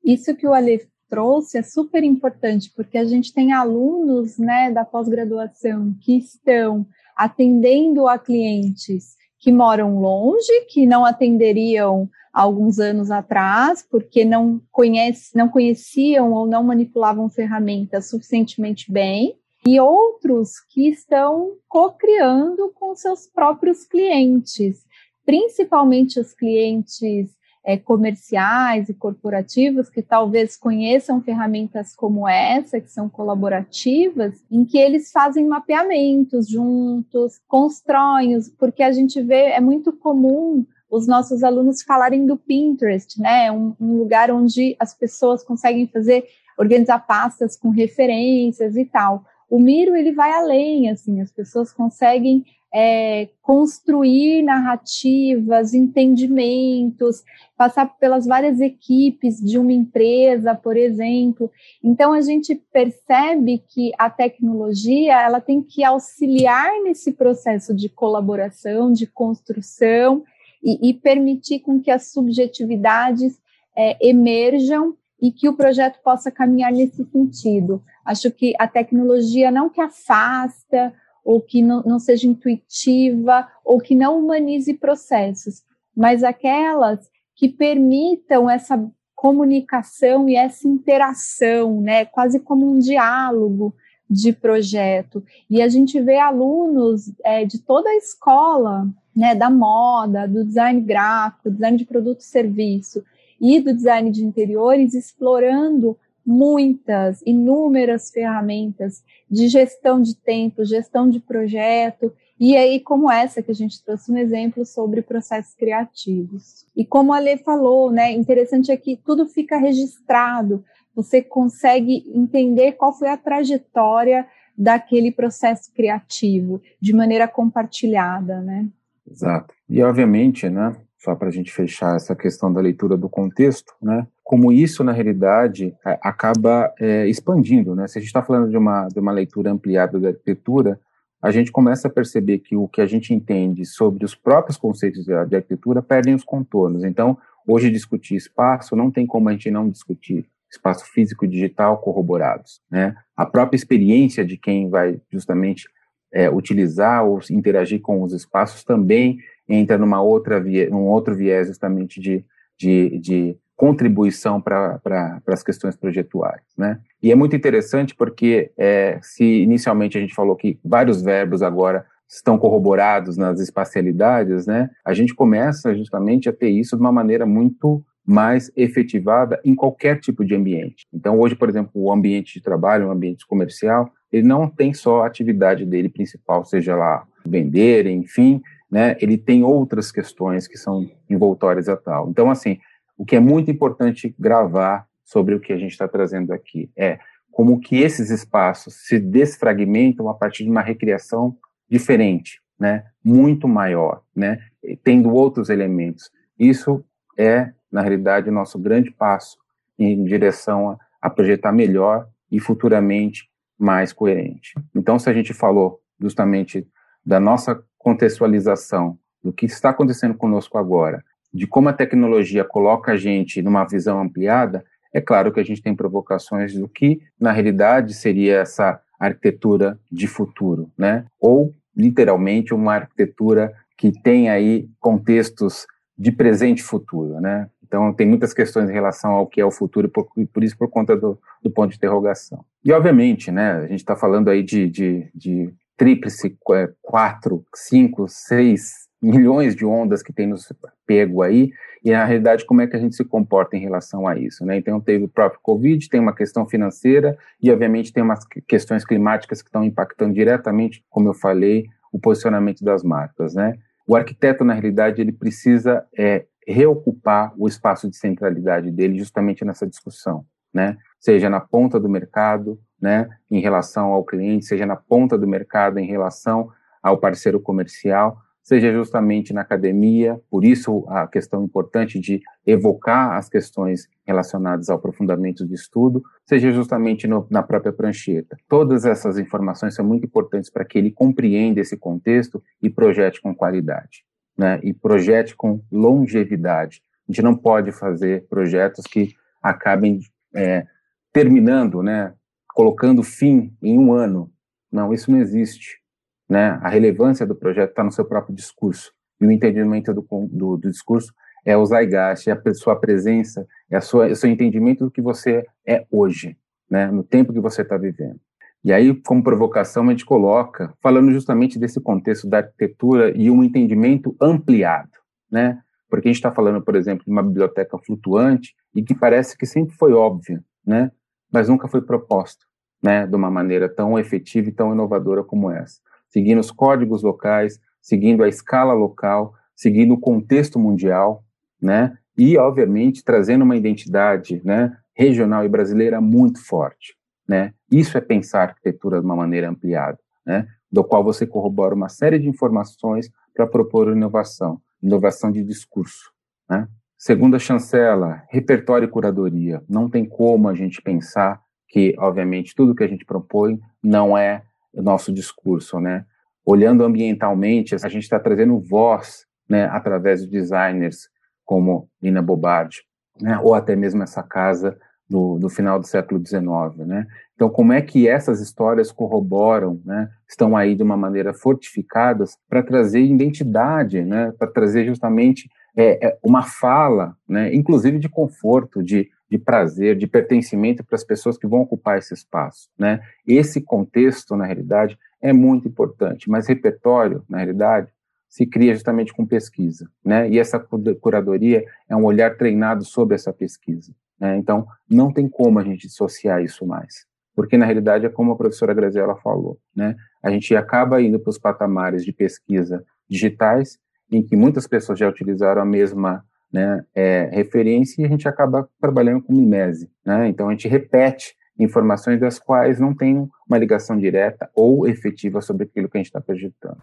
Isso que o Ale trouxe é super importante, porque a gente tem alunos né, da pós-graduação que estão atendendo a clientes que moram longe, que não atenderiam alguns anos atrás, porque não, conhece, não conheciam ou não manipulavam ferramentas suficientemente bem, e outros que estão co-criando com seus próprios clientes principalmente os clientes é, comerciais e corporativos que talvez conheçam ferramentas como essa, que são colaborativas, em que eles fazem mapeamentos juntos, constroem, porque a gente vê, é muito comum os nossos alunos falarem do Pinterest, né? Um, um lugar onde as pessoas conseguem fazer, organizar pastas com referências e tal. O Miro ele vai além, assim, as pessoas conseguem é, construir narrativas, entendimentos, passar pelas várias equipes de uma empresa, por exemplo. Então a gente percebe que a tecnologia ela tem que auxiliar nesse processo de colaboração, de construção e, e permitir com que as subjetividades é, emerjam e que o projeto possa caminhar nesse sentido. Acho que a tecnologia não que afasta ou que não, não seja intuitiva, ou que não humanize processos, mas aquelas que permitam essa comunicação e essa interação, né, quase como um diálogo de projeto. E a gente vê alunos é, de toda a escola, né, da moda, do design gráfico, design de produto e serviço e do design de interiores explorando muitas, inúmeras ferramentas de gestão de tempo, gestão de projeto, e aí como essa que a gente trouxe um exemplo sobre processos criativos. E como a Lê falou, né, interessante é que tudo fica registrado, você consegue entender qual foi a trajetória daquele processo criativo de maneira compartilhada, né? Exato. E obviamente, né, só para a gente fechar essa questão da leitura do contexto, né? Como isso, na realidade, é, acaba é, expandindo, né? Se a gente está falando de uma, de uma leitura ampliada da arquitetura, a gente começa a perceber que o que a gente entende sobre os próprios conceitos de, de arquitetura perdem os contornos. Então, hoje discutir espaço não tem como a gente não discutir espaço físico e digital corroborados, né? A própria experiência de quem vai justamente é, utilizar ou interagir com os espaços também entra numa outra via, num outro viés justamente de, de, de contribuição para pra, as questões projetuais, né? E é muito interessante porque é, se inicialmente a gente falou que vários verbos agora estão corroborados nas espacialidades, né? A gente começa justamente a ter isso de uma maneira muito mais efetivada em qualquer tipo de ambiente. Então, hoje, por exemplo, o ambiente de trabalho, o ambiente comercial, ele não tem só a atividade dele principal, seja lá vender, enfim, né? Ele tem outras questões que são envoltórias a tal. Então, assim, o que é muito importante gravar sobre o que a gente está trazendo aqui é como que esses espaços se desfragmentam a partir de uma recriação diferente, né? Muito maior, né? Tendo outros elementos. Isso é na realidade, o nosso grande passo em direção a, a projetar melhor e futuramente mais coerente. Então, se a gente falou justamente da nossa contextualização do que está acontecendo conosco agora, de como a tecnologia coloca a gente numa visão ampliada, é claro que a gente tem provocações do que, na realidade, seria essa arquitetura de futuro, né? Ou, literalmente, uma arquitetura que tem aí contextos de presente e futuro, né? Então, tem muitas questões em relação ao que é o futuro, por, por isso, por conta do, do, ponto de interrogação. E, obviamente, né, a gente está falando aí de, de, de tríplice, é, quatro, cinco, seis milhões de ondas que tem nos pego aí, e, na realidade, como é que a gente se comporta em relação a isso, né? Então, teve o próprio Covid, tem uma questão financeira, e, obviamente, tem umas questões climáticas que estão impactando diretamente, como eu falei, o posicionamento das marcas, né? O arquiteto, na realidade, ele precisa é, reocupar o espaço de centralidade dele justamente nessa discussão, né? Seja na ponta do mercado, né, em relação ao cliente, seja na ponta do mercado em relação ao parceiro comercial, seja justamente na academia, por isso a questão importante de evocar as questões relacionadas ao aprofundamento de estudo, seja justamente no, na própria prancheta. Todas essas informações são muito importantes para que ele compreenda esse contexto e projete com qualidade né, e projete com longevidade. A gente não pode fazer projetos que acabem é, terminando, né, colocando fim em um ano. Não, isso não existe. Né? A relevância do projeto está no seu próprio discurso. E o entendimento do, do, do discurso é o zeitgeist, é a sua presença, é, sua, é o seu entendimento do que você é hoje, né, no tempo que você está vivendo. E aí, como provocação, a gente coloca, falando justamente desse contexto da arquitetura e um entendimento ampliado, né? Porque a gente está falando, por exemplo, de uma biblioteca flutuante e que parece que sempre foi óbvia, né? Mas nunca foi proposta, né? De uma maneira tão efetiva e tão inovadora como essa. Seguindo os códigos locais, seguindo a escala local, seguindo o contexto mundial, né? E, obviamente, trazendo uma identidade, né? Regional e brasileira muito forte né? Isso é pensar a arquitetura de uma maneira ampliada, né? Do qual você corrobora uma série de informações para propor inovação, inovação de discurso, né? Segunda chancela, repertório e curadoria. Não tem como a gente pensar que, obviamente, tudo que a gente propõe não é nosso discurso, né? Olhando ambientalmente, a gente está trazendo voz, né, através de designers como Nina Bobardi, né, ou até mesmo essa casa do, do final do século XIX, né? Então, como é que essas histórias corroboram, né? Estão aí de uma maneira fortificadas para trazer identidade, né? Para trazer justamente é, é, uma fala, né? Inclusive de conforto, de, de prazer, de pertencimento para as pessoas que vão ocupar esse espaço, né? Esse contexto, na realidade, é muito importante, mas repertório, na realidade, se cria justamente com pesquisa, né? E essa curadoria é um olhar treinado sobre essa pesquisa. Né? Então, não tem como a gente dissociar isso mais. Porque, na realidade, é como a professora Graziella falou, né? a gente acaba indo para os patamares de pesquisa digitais, em que muitas pessoas já utilizaram a mesma né, é, referência e a gente acaba trabalhando com mimese. Né? Então, a gente repete informações das quais não tem uma ligação direta ou efetiva sobre aquilo que a gente está projetando.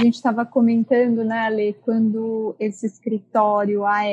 Gente estava comentando, né, Ale, quando esse escritório AR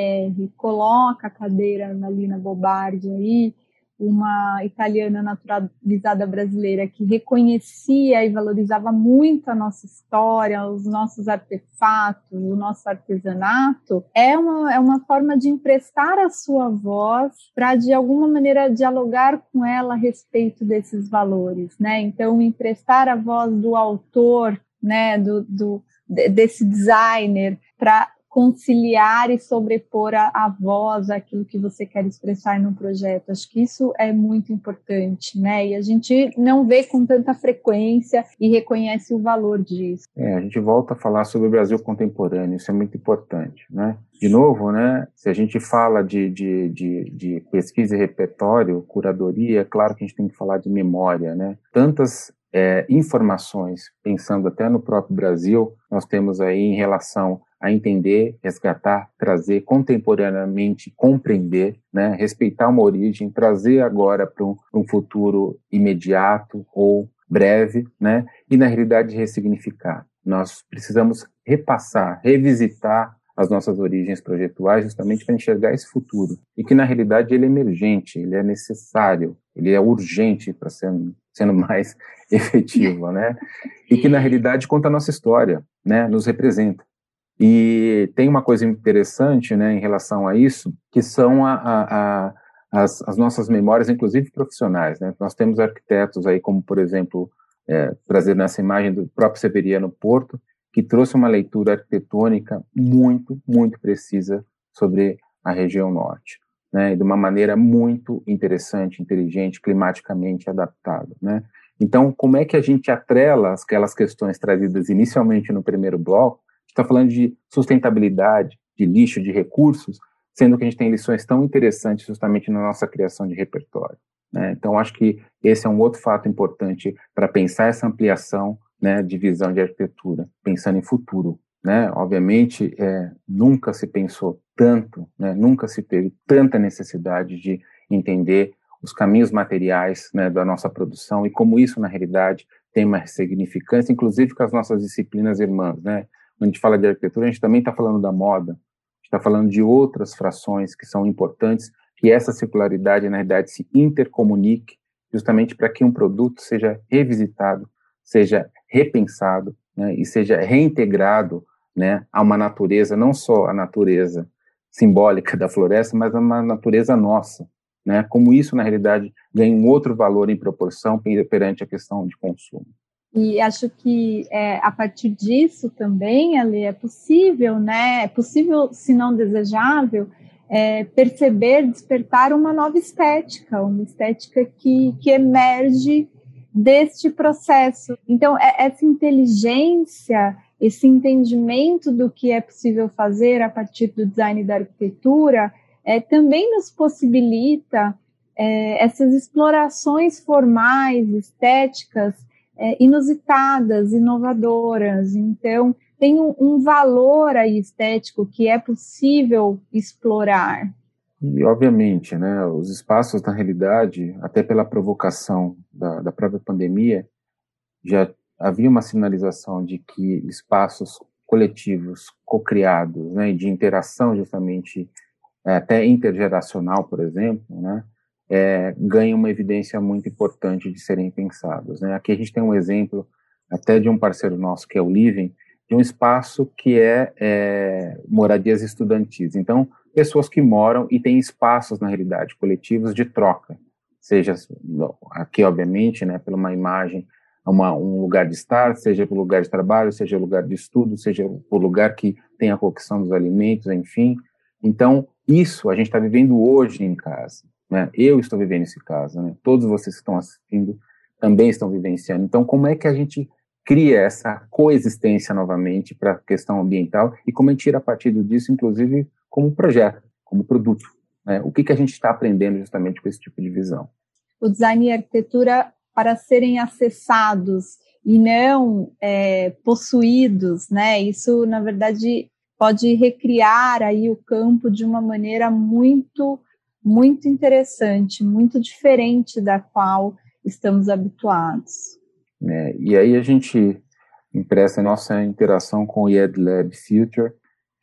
coloca a cadeira na Bobardi aí, uma italiana naturalizada brasileira que reconhecia e valorizava muito a nossa história, os nossos artefatos, o nosso artesanato, é uma, é uma forma de emprestar a sua voz para, de alguma maneira, dialogar com ela a respeito desses valores, né? Então, emprestar a voz do autor, né, do, do desse designer para conciliar e sobrepor a, a voz aquilo que você quer expressar no projeto. Acho que isso é muito importante, né? E a gente não vê com tanta frequência e reconhece o valor disso. É, a gente volta a falar sobre o Brasil contemporâneo, isso é muito importante, né? De novo, né? Se a gente fala de, de, de, de pesquisa e repertório, curadoria, é claro que a gente tem que falar de memória, né? Tantas é, informações, pensando até no próprio Brasil, nós temos aí em relação a entender, resgatar, trazer contemporaneamente, compreender, né, respeitar uma origem, trazer agora para um, um, futuro imediato ou breve, né, e na realidade ressignificar. Nós precisamos repassar, revisitar as nossas origens projetuais justamente para enxergar esse futuro e que na realidade ele é emergente, ele é necessário, ele é urgente para ser sendo mais efetivo, né? E que na realidade conta a nossa história, né? Nos representa. E tem uma coisa interessante né, em relação a isso, que são a, a, a, as, as, nossas memórias, inclusive profissionais. Né? Nós temos arquitetos aí, como por exemplo, é, trazer nessa imagem do próprio Severiano Porto, que trouxe uma leitura arquitetônica muito, muito precisa sobre a região norte, né? de uma maneira muito interessante, inteligente, climaticamente adaptada. Né? Então, como é que a gente atrela aquelas questões trazidas inicialmente no primeiro bloco está falando de sustentabilidade, de lixo, de recursos, sendo que a gente tem lições tão interessantes justamente na nossa criação de repertório. Né? Então, acho que esse é um outro fato importante para pensar essa ampliação né, de visão de arquitetura, pensando em futuro. Né? Obviamente, é, nunca se pensou tanto, né, nunca se teve tanta necessidade de entender os caminhos materiais né, da nossa produção e como isso, na realidade, tem uma significância, inclusive com as nossas disciplinas irmãs, né? Quando a gente fala de arquitetura, a gente também está falando da moda, está falando de outras frações que são importantes, que essa circularidade, na verdade, se intercomunique justamente para que um produto seja revisitado, seja repensado né, e seja reintegrado né, a uma natureza, não só a natureza simbólica da floresta, mas a uma natureza nossa. Né, como isso, na realidade, ganha um outro valor em proporção perante a questão de consumo. E acho que é, a partir disso também, Ali, é possível, né? É possível, se não desejável, é, perceber, despertar uma nova estética, uma estética que, que emerge deste processo. Então, é, essa inteligência, esse entendimento do que é possível fazer a partir do design da arquitetura, é, também nos possibilita é, essas explorações formais, estéticas, é, inusitadas, inovadoras. Então, tem um, um, valor aí estético que é possível explorar. E, obviamente, né, os espaços, na realidade, até pela provocação da, da própria pandemia, já havia uma sinalização de que espaços coletivos, co-criados, né, de interação justamente é, até intergeracional, por exemplo, né, é, ganham uma evidência muito importante de serem pensados. Né? Aqui a gente tem um exemplo até de um parceiro nosso, que é o Living, de um espaço que é, é moradias estudantis. Então, pessoas que moram e têm espaços, na realidade, coletivos de troca, seja aqui, obviamente, né, por uma imagem, uma, um lugar de estar, seja por lugar de trabalho, seja lugar de estudo, seja por lugar que tem a cocção dos alimentos, enfim. Então, isso a gente está vivendo hoje em casa. Né? Eu estou vivendo esse caso, né? todos vocês que estão assistindo também estão vivenciando. Então, como é que a gente cria essa coexistência novamente para a questão ambiental e como a gente tira partido disso, inclusive, como projeto, como produto? Né? O que, que a gente está aprendendo justamente com esse tipo de visão? O design e a arquitetura para serem acessados e não é, possuídos, né? Isso, na verdade, pode recriar aí o campo de uma maneira muito muito interessante, muito diferente da qual estamos habituados. É, e aí a gente empresta a nossa interação com o YED Lab Future,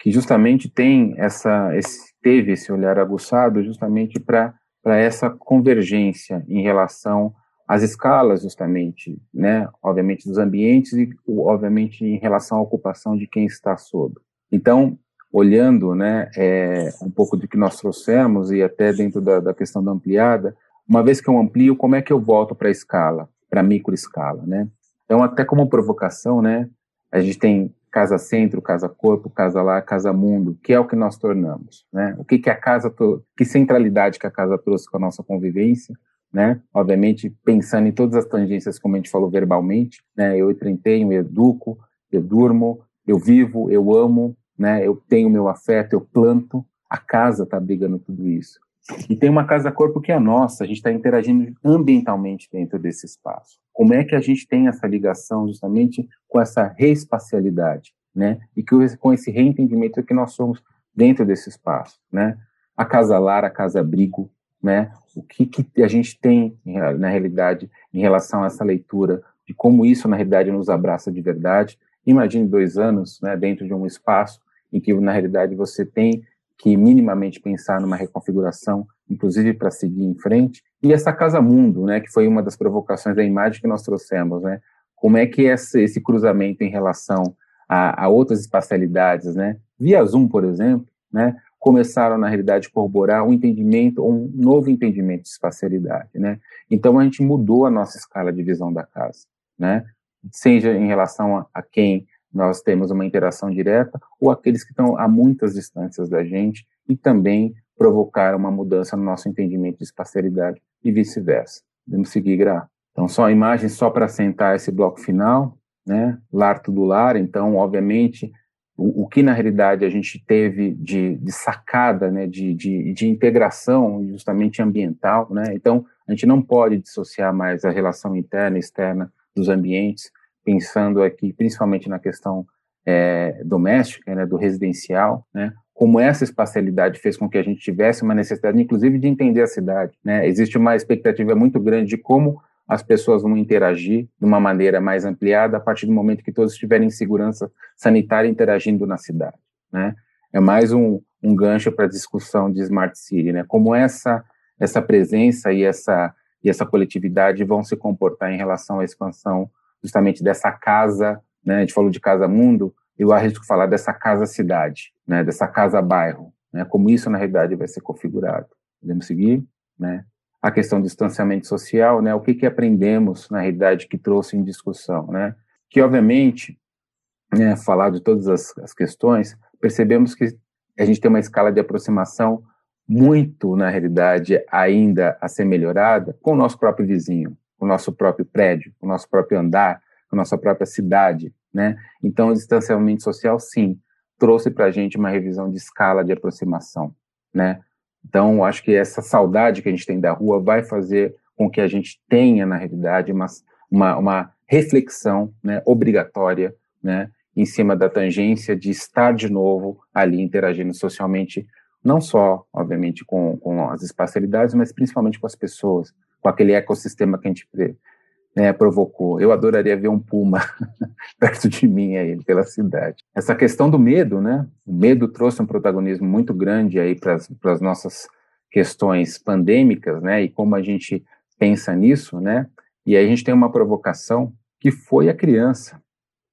que justamente tem essa, esse, teve esse olhar aguçado justamente para essa convergência em relação às escalas, justamente, né? Obviamente dos ambientes e, obviamente, em relação à ocupação de quem está sob. Então, olhando, né, é, um pouco do que nós trouxemos e até dentro da, da questão da ampliada, uma vez que eu amplio, como é que eu volto para a escala, para a microescala, né? Então, até como provocação, né, a gente tem casa centro, casa corpo, casa lá, casa mundo, que é o que nós tornamos, né? O que que a casa, que centralidade que a casa trouxe com a nossa convivência, né? Obviamente pensando em todas as tangências como a gente falou verbalmente, né? Eu empreiteio, eu educo, eu durmo, eu vivo, eu amo, né? Eu tenho meu afeto, eu planto. A casa está brigando tudo isso. E tem uma casa-corpo que é nossa, a gente está interagindo ambientalmente dentro desse espaço. Como é que a gente tem essa ligação justamente com essa reespacialidade, né? E que, com esse reentendimento que nós somos dentro desse espaço, né? A casa lar, a casa abrigo, né? O que, que a gente tem, na realidade, em relação a essa leitura, de como isso, na realidade, nos abraça de verdade. Imagine dois anos, né, dentro de um espaço em que, na realidade, você tem que minimamente pensar numa reconfiguração, inclusive para seguir em frente. E essa Casa Mundo, né, que foi uma das provocações da imagem que nós trouxemos, né? Como é que esse, esse cruzamento em relação a, a, outras espacialidades, né? Via Zoom, por exemplo, né? Começaram, na realidade, a corroborar um entendimento, um novo entendimento de espacialidade, né? Então, a gente mudou a nossa escala de visão da casa, né? Seja em relação a, a quem nós temos uma interação direta, ou aqueles que estão a muitas distâncias da gente e também provocar uma mudança no nosso entendimento de espacialidade e vice-versa. Vamos seguir, Gra. Então, só a imagem só para sentar esse bloco final, né? Lar tudo lar, então, obviamente, o, o, que na realidade a gente teve de, de sacada, né, de, de, de, integração justamente ambiental, né? Então, a gente não pode dissociar mais a relação interna e externa dos ambientes, pensando aqui principalmente na questão é, doméstica, né, do residencial, né, como essa espacialidade fez com que a gente tivesse uma necessidade, inclusive, de entender a cidade. Né? Existe uma expectativa muito grande de como as pessoas vão interagir de uma maneira mais ampliada a partir do momento que todos estiverem em segurança sanitária interagindo na cidade. Né? É mais um, um gancho para a discussão de Smart City, né? como essa, essa presença e essa, e essa coletividade vão se comportar em relação à expansão justamente dessa casa, né, a gente falou de casa-mundo, eu arrisco falar dessa casa-cidade, né, dessa casa-bairro, né, como isso, na realidade, vai ser configurado. Podemos seguir? Né? A questão do distanciamento social, né, o que, que aprendemos, na realidade, que trouxe em discussão, né? Que, obviamente, né, falar de todas as, as questões, percebemos que a gente tem uma escala de aproximação muito, na realidade, ainda a ser melhorada com o nosso próprio vizinho, o nosso próprio prédio, o nosso próprio andar, a nossa própria cidade, né? Então, o distanciamento social, sim, trouxe para a gente uma revisão de escala de aproximação, né? Então, acho que essa saudade que a gente tem da rua vai fazer com que a gente tenha, na realidade, uma, uma, uma reflexão né, obrigatória, né, em cima da tangência de estar de novo ali interagindo socialmente, não só, obviamente, com, com as espacialidades, mas principalmente com as pessoas, com aquele ecossistema que a gente né, provocou. Eu adoraria ver um puma perto de mim aí, pela cidade. Essa questão do medo, né? O medo trouxe um protagonismo muito grande aí para as nossas questões pandêmicas, né? E como a gente pensa nisso, né? E aí a gente tem uma provocação que foi a criança,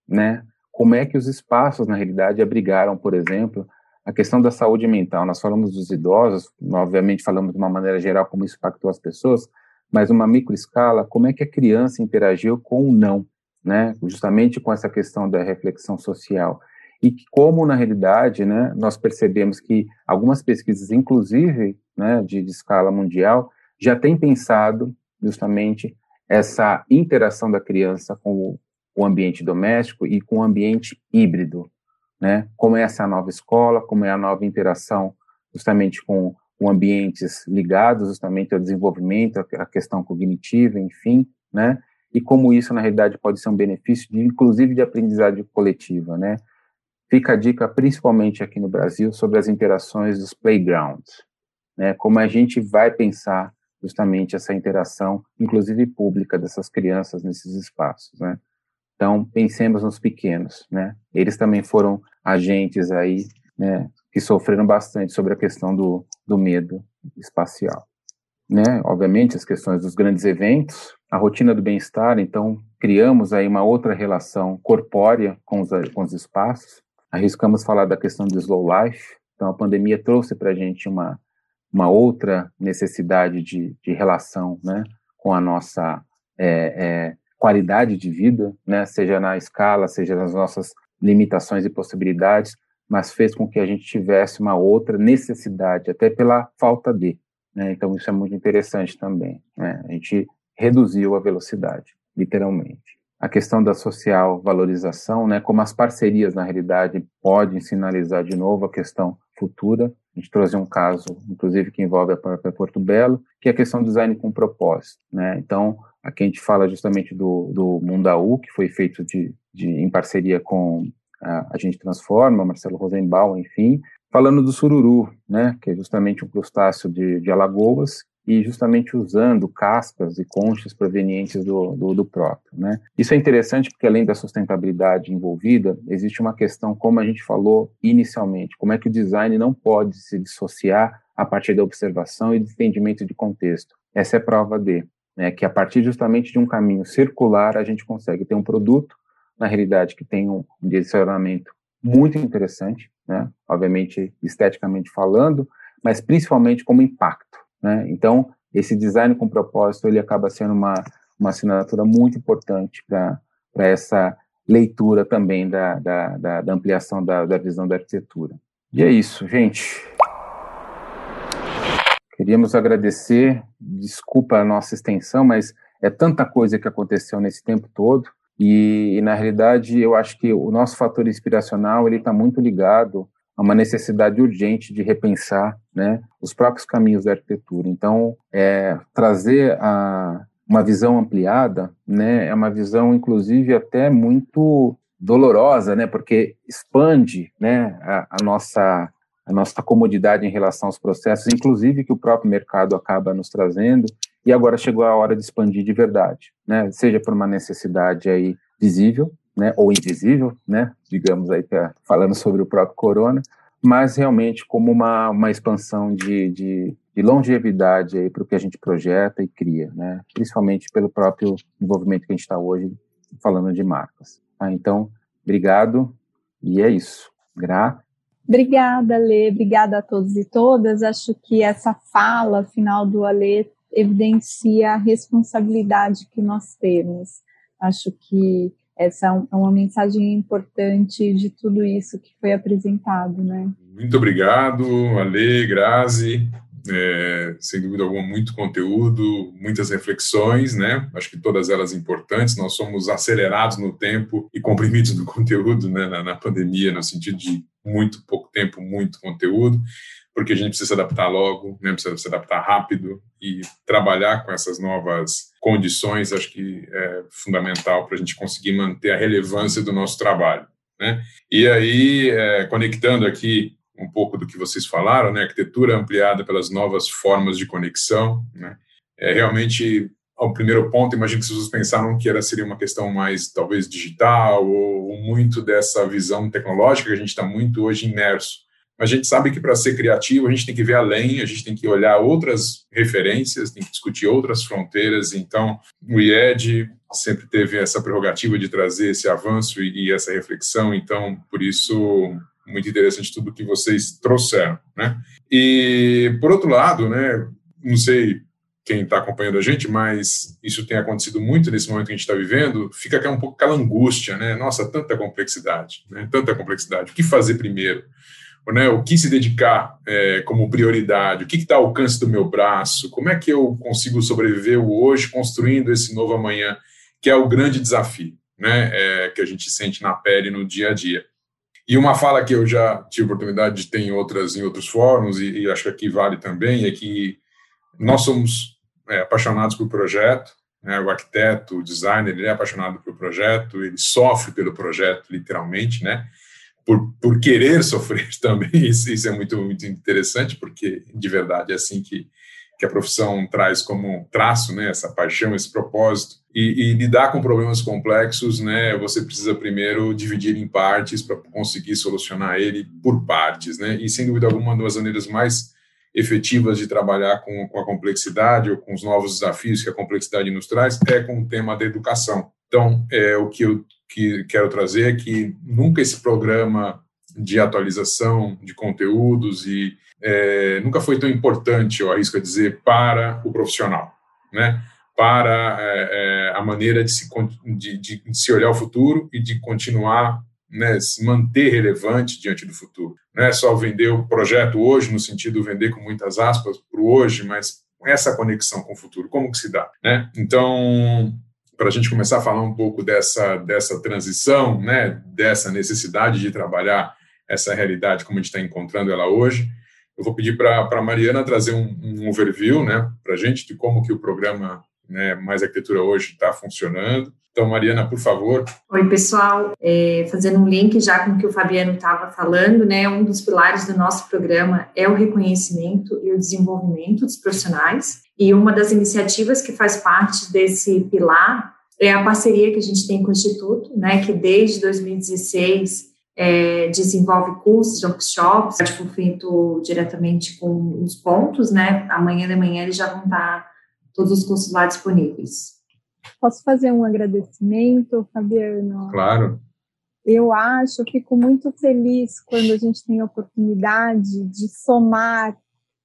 né? Como é que os espaços, na realidade, abrigaram, por exemplo, a questão da saúde mental. Nós falamos dos idosos, obviamente falamos de uma maneira geral como isso impactou as pessoas, mas uma microescala, como é que a criança interagiu com o não, né? Justamente com essa questão da reflexão social. E como, na realidade, né, nós percebemos que algumas pesquisas, inclusive né, de, de escala mundial, já têm pensado justamente essa interação da criança com o, o ambiente doméstico e com o ambiente híbrido, né? Como é essa nova escola, como é a nova interação justamente com com ambientes ligados justamente ao desenvolvimento, à questão cognitiva, enfim, né? E como isso, na realidade, pode ser um benefício, de, inclusive de aprendizagem coletiva, né? Fica a dica, principalmente aqui no Brasil, sobre as interações dos playgrounds, né? Como a gente vai pensar justamente essa interação, inclusive pública, dessas crianças nesses espaços, né? Então, pensemos nos pequenos, né? Eles também foram agentes aí, né, que sofreram bastante sobre a questão do, do medo espacial. né? Obviamente, as questões dos grandes eventos, a rotina do bem-estar, então criamos aí uma outra relação corpórea com os, com os espaços. Arriscamos falar da questão do slow life. Então, a pandemia trouxe para a gente uma, uma outra necessidade de, de relação, né? Com a nossa é, é, qualidade de vida, né? Seja na escala, seja nas nossas limitações e possibilidades, mas fez com que a gente tivesse uma outra necessidade, até pela falta de. Né? Então, isso é muito interessante também. Né? A gente reduziu a velocidade, literalmente. A questão da social valorização, né? como as parcerias, na realidade, podem sinalizar de novo a questão futura. A gente trouxe um caso, inclusive, que envolve a própria Porto Belo, que é a questão do design com propósito. Né? Então, aqui a gente fala justamente do, do Mundaú, que foi feito de, de, em parceria com a, Gente Transforma, Marcelo Rosenbaum, enfim, falando do sururu, né, que é justamente um crustáceo de, de Alagoas, e justamente usando cascas e conchas provenientes do, do, do, próprio. Né? Isso é interessante porque, além da sustentabilidade envolvida, existe uma questão, como a gente falou inicialmente, como é que o design não pode se dissociar a partir da observação e do entendimento de contexto. Essa é prova de, né, que a partir justamente de um caminho circular, a gente consegue ter um produto, na realidade, que tem um direcionamento muito interessante, né? obviamente esteticamente falando, mas principalmente como impacto. Né? Então, esse design com propósito ele acaba sendo uma, uma assinatura muito importante para essa leitura também da, da, da, da ampliação da, da visão da arquitetura. E é isso, gente. Queríamos agradecer, desculpa a nossa extensão, mas é tanta coisa que aconteceu nesse tempo todo. E, e, na realidade, eu acho que o nosso fator inspiracional ele está muito ligado a uma necessidade urgente de repensar né, os próprios caminhos da arquitetura. Então, é, trazer a, uma visão ampliada né, é uma visão, inclusive, até muito dolorosa, né, porque expande né, a, a nossa a nossa comodidade em relação aos processos, inclusive que o próprio mercado acaba nos trazendo, e agora chegou a hora de expandir de verdade, né? Seja por uma necessidade aí visível, né, ou invisível, né, digamos aí é falando sobre o próprio corona, mas realmente como uma, uma expansão de, de, de longevidade aí para o que a gente projeta e cria, né, principalmente pelo próprio envolvimento que a gente está hoje falando de marcas. Tá? Então, obrigado e é isso. Gra Obrigada, Lê. Obrigada a todos e todas. Acho que essa fala final do Alê evidencia a responsabilidade que nós temos. Acho que essa é, é uma mensagem importante de tudo isso que foi apresentado, né? Muito obrigado, Ale, Grazi. É, sem dúvida alguma, muito conteúdo, muitas reflexões, né? Acho que todas elas importantes. Nós somos acelerados no tempo e comprimidos no conteúdo, né? Na, na pandemia, no sentido de muito pouco tempo, muito conteúdo porque a gente precisa se adaptar logo, né, precisa se adaptar rápido e trabalhar com essas novas condições, acho que é fundamental para a gente conseguir manter a relevância do nosso trabalho. Né? E aí, é, conectando aqui um pouco do que vocês falaram, né, arquitetura ampliada pelas novas formas de conexão, né, é realmente ao primeiro ponto, imagino que vocês pensaram que era seria uma questão mais talvez digital ou, ou muito dessa visão tecnológica que a gente está muito hoje imerso a gente sabe que para ser criativo a gente tem que ver além, a gente tem que olhar outras referências, tem que discutir outras fronteiras. Então, o IED sempre teve essa prerrogativa de trazer esse avanço e, e essa reflexão. Então, por isso, muito interessante tudo que vocês trouxeram, né? E por outro lado, né? Não sei quem está acompanhando a gente, mas isso tem acontecido muito nesse momento que a gente está vivendo, fica um pouco aquela angústia, né? Nossa, tanta complexidade, né? Tanta complexidade. O que fazer primeiro? Né, o que se dedicar é, como prioridade, o que está ao alcance do meu braço, como é que eu consigo sobreviver hoje construindo esse novo amanhã, que é o grande desafio né, é, que a gente sente na pele no dia a dia. E uma fala que eu já tive oportunidade de ter em, outras, em outros fóruns, e, e acho que aqui vale também, é que nós somos é, apaixonados por projeto, né, o arquiteto, o designer, ele é apaixonado pelo projeto, ele sofre pelo projeto, literalmente, né? Por, por querer sofrer também. Isso, isso, é muito, muito interessante, porque de verdade é assim que, que a profissão traz como traço, né, essa paixão, esse propósito. E, e lidar com problemas complexos, né, você precisa primeiro dividir em partes para conseguir solucionar ele por partes, né? E sem dúvida alguma, uma das maneiras mais efetivas de trabalhar com, com, a complexidade ou com os novos desafios que a complexidade nos traz é com o tema da educação. Então, é, o que eu que quero trazer é que nunca esse programa de atualização de conteúdos e é, nunca foi tão importante, eu arrisco a dizer, para o profissional, né? para é, é, a maneira de se, de, de se olhar o futuro e de continuar né, se manter relevante diante do futuro. Não é só vender o projeto hoje, no sentido de vender com muitas aspas para o hoje, mas essa conexão com o futuro, como que se dá? Né? Então, para a gente começar a falar um pouco dessa, dessa transição, né, dessa necessidade de trabalhar essa realidade como a gente está encontrando ela hoje, eu vou pedir para a Mariana trazer um, um overview né, para a gente de como que o programa né, Mais Arquitetura hoje está funcionando. Então, Mariana, por favor. Oi, pessoal. É, fazendo um link já com o que o Fabiano estava falando, né, um dos pilares do nosso programa é o reconhecimento e o desenvolvimento dos profissionais. E uma das iniciativas que faz parte desse pilar é a parceria que a gente tem com o Instituto, né, que desde 2016 é, desenvolve cursos, workshops, tipo, feito diretamente com os pontos, né? Amanhã de manhã eles já vão estar todos os cursos lá disponíveis. Posso fazer um agradecimento, Fabiano? Claro. Eu acho, eu fico muito feliz quando a gente tem a oportunidade de somar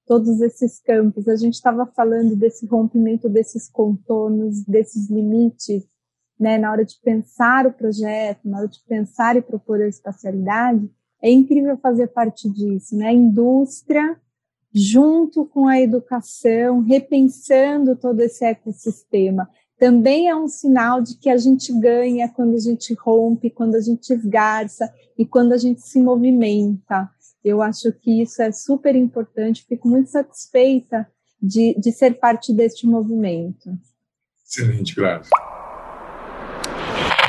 todos esses campos. A gente estava falando desse rompimento desses contornos, desses limites, né, na hora de pensar o projeto, na hora de pensar e propor a espacialidade. É incrível fazer parte disso, né? A indústria junto com a educação, repensando todo esse ecossistema. Também é um sinal de que a gente ganha quando a gente rompe, quando a gente esgarça e quando a gente se movimenta. Eu acho que isso é super importante, fico muito satisfeita de, de ser parte deste movimento. Excelente, Graça.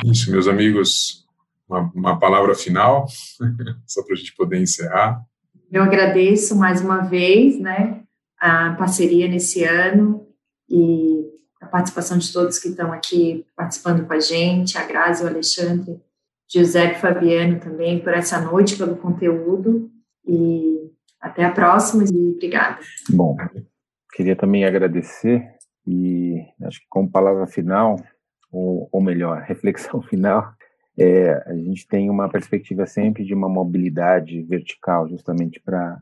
Isso, meus amigos, uma, uma palavra final, só para a gente poder encerrar. Eu agradeço mais uma vez, né, a parceria nesse ano e participação de todos que estão aqui participando com a gente, a Grazi, o Alexandre, Giuseppe Fabiano também, por essa noite, pelo conteúdo e até a próxima e obrigada. Bom, queria também agradecer e acho que como palavra final, ou, ou melhor, reflexão final, é, a gente tem uma perspectiva sempre de uma mobilidade vertical, justamente para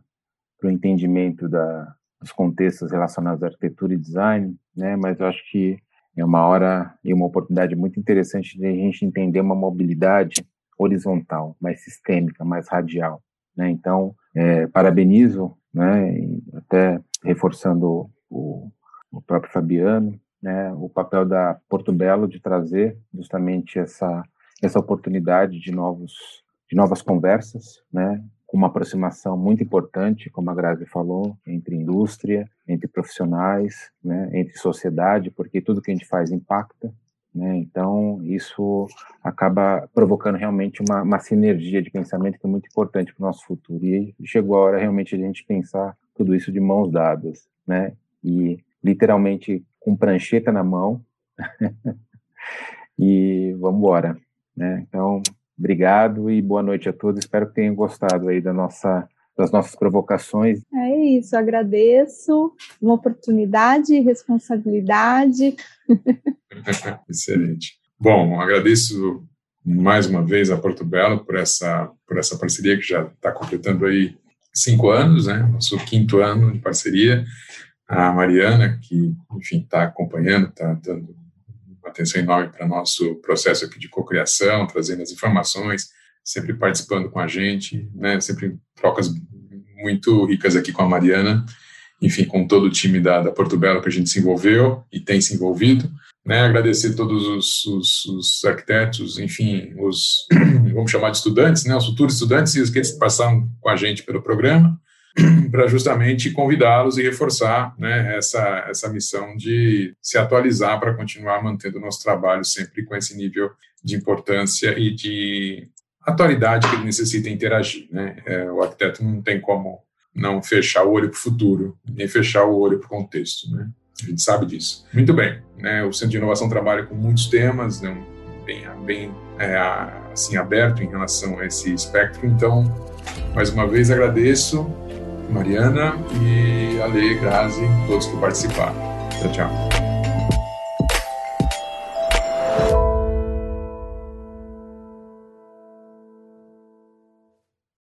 o entendimento da, dos contextos relacionados à arquitetura e design, né? Mas eu acho que é uma hora e uma oportunidade muito interessante de a gente entender uma mobilidade horizontal, mais sistêmica, mais radial, né? Então, é, parabenizo, né? até reforçando o, o próprio Fabiano, né? O papel da Porto Belo de trazer justamente essa essa oportunidade de novos de novas conversas, né? Com uma aproximação muito importante, como a Grazi falou, entre indústria, entre profissionais, né? Entre sociedade, porque tudo que a gente faz impacta, né? Então isso acaba provocando realmente uma, uma sinergia de pensamento que é muito importante para o nosso futuro. E chegou a hora realmente de a gente pensar tudo isso de mãos dadas, né? E literalmente com prancheta na mão e vamos embora. Né? Então, obrigado e boa noite a todos. Espero que tenham gostado aí da nossa, das nossas provocações. É isso, agradeço. Uma oportunidade, responsabilidade. Excelente. Bom, agradeço mais uma vez a Porto Belo por essa, por essa parceria que já está completando aí cinco anos, né? Nosso quinto ano de parceria. A Mariana, que, enfim, está acompanhando, está dando atenção enorme para nosso processo aqui de cocriação, trazendo as informações, sempre participando com a gente, né? Sempre trocas muito ricas aqui com a Mariana, enfim, com todo o time da, da Porto Belo que a gente se envolveu e tem se envolvido. Né, agradecer todos os, os, os, arquitetos, enfim, os, vamos chamar de estudantes, né, os futuros estudantes e os que passaram com a gente pelo programa, para justamente convidá-los e reforçar né, essa, essa missão de se atualizar para continuar mantendo o nosso trabalho sempre com esse nível de importância e de atualidade que ele necessita interagir. Né? É, o arquiteto não tem como não fechar o olho para o futuro, nem fechar o olho para o contexto. Né? A gente sabe disso. Muito bem. Né? O Centro de Inovação trabalha com muitos temas, né? bem, bem é, assim, aberto em relação a esse espectro. Então, mais uma vez, agradeço Mariana e Ale, Grazi, todos que participaram. Tchau, tchau.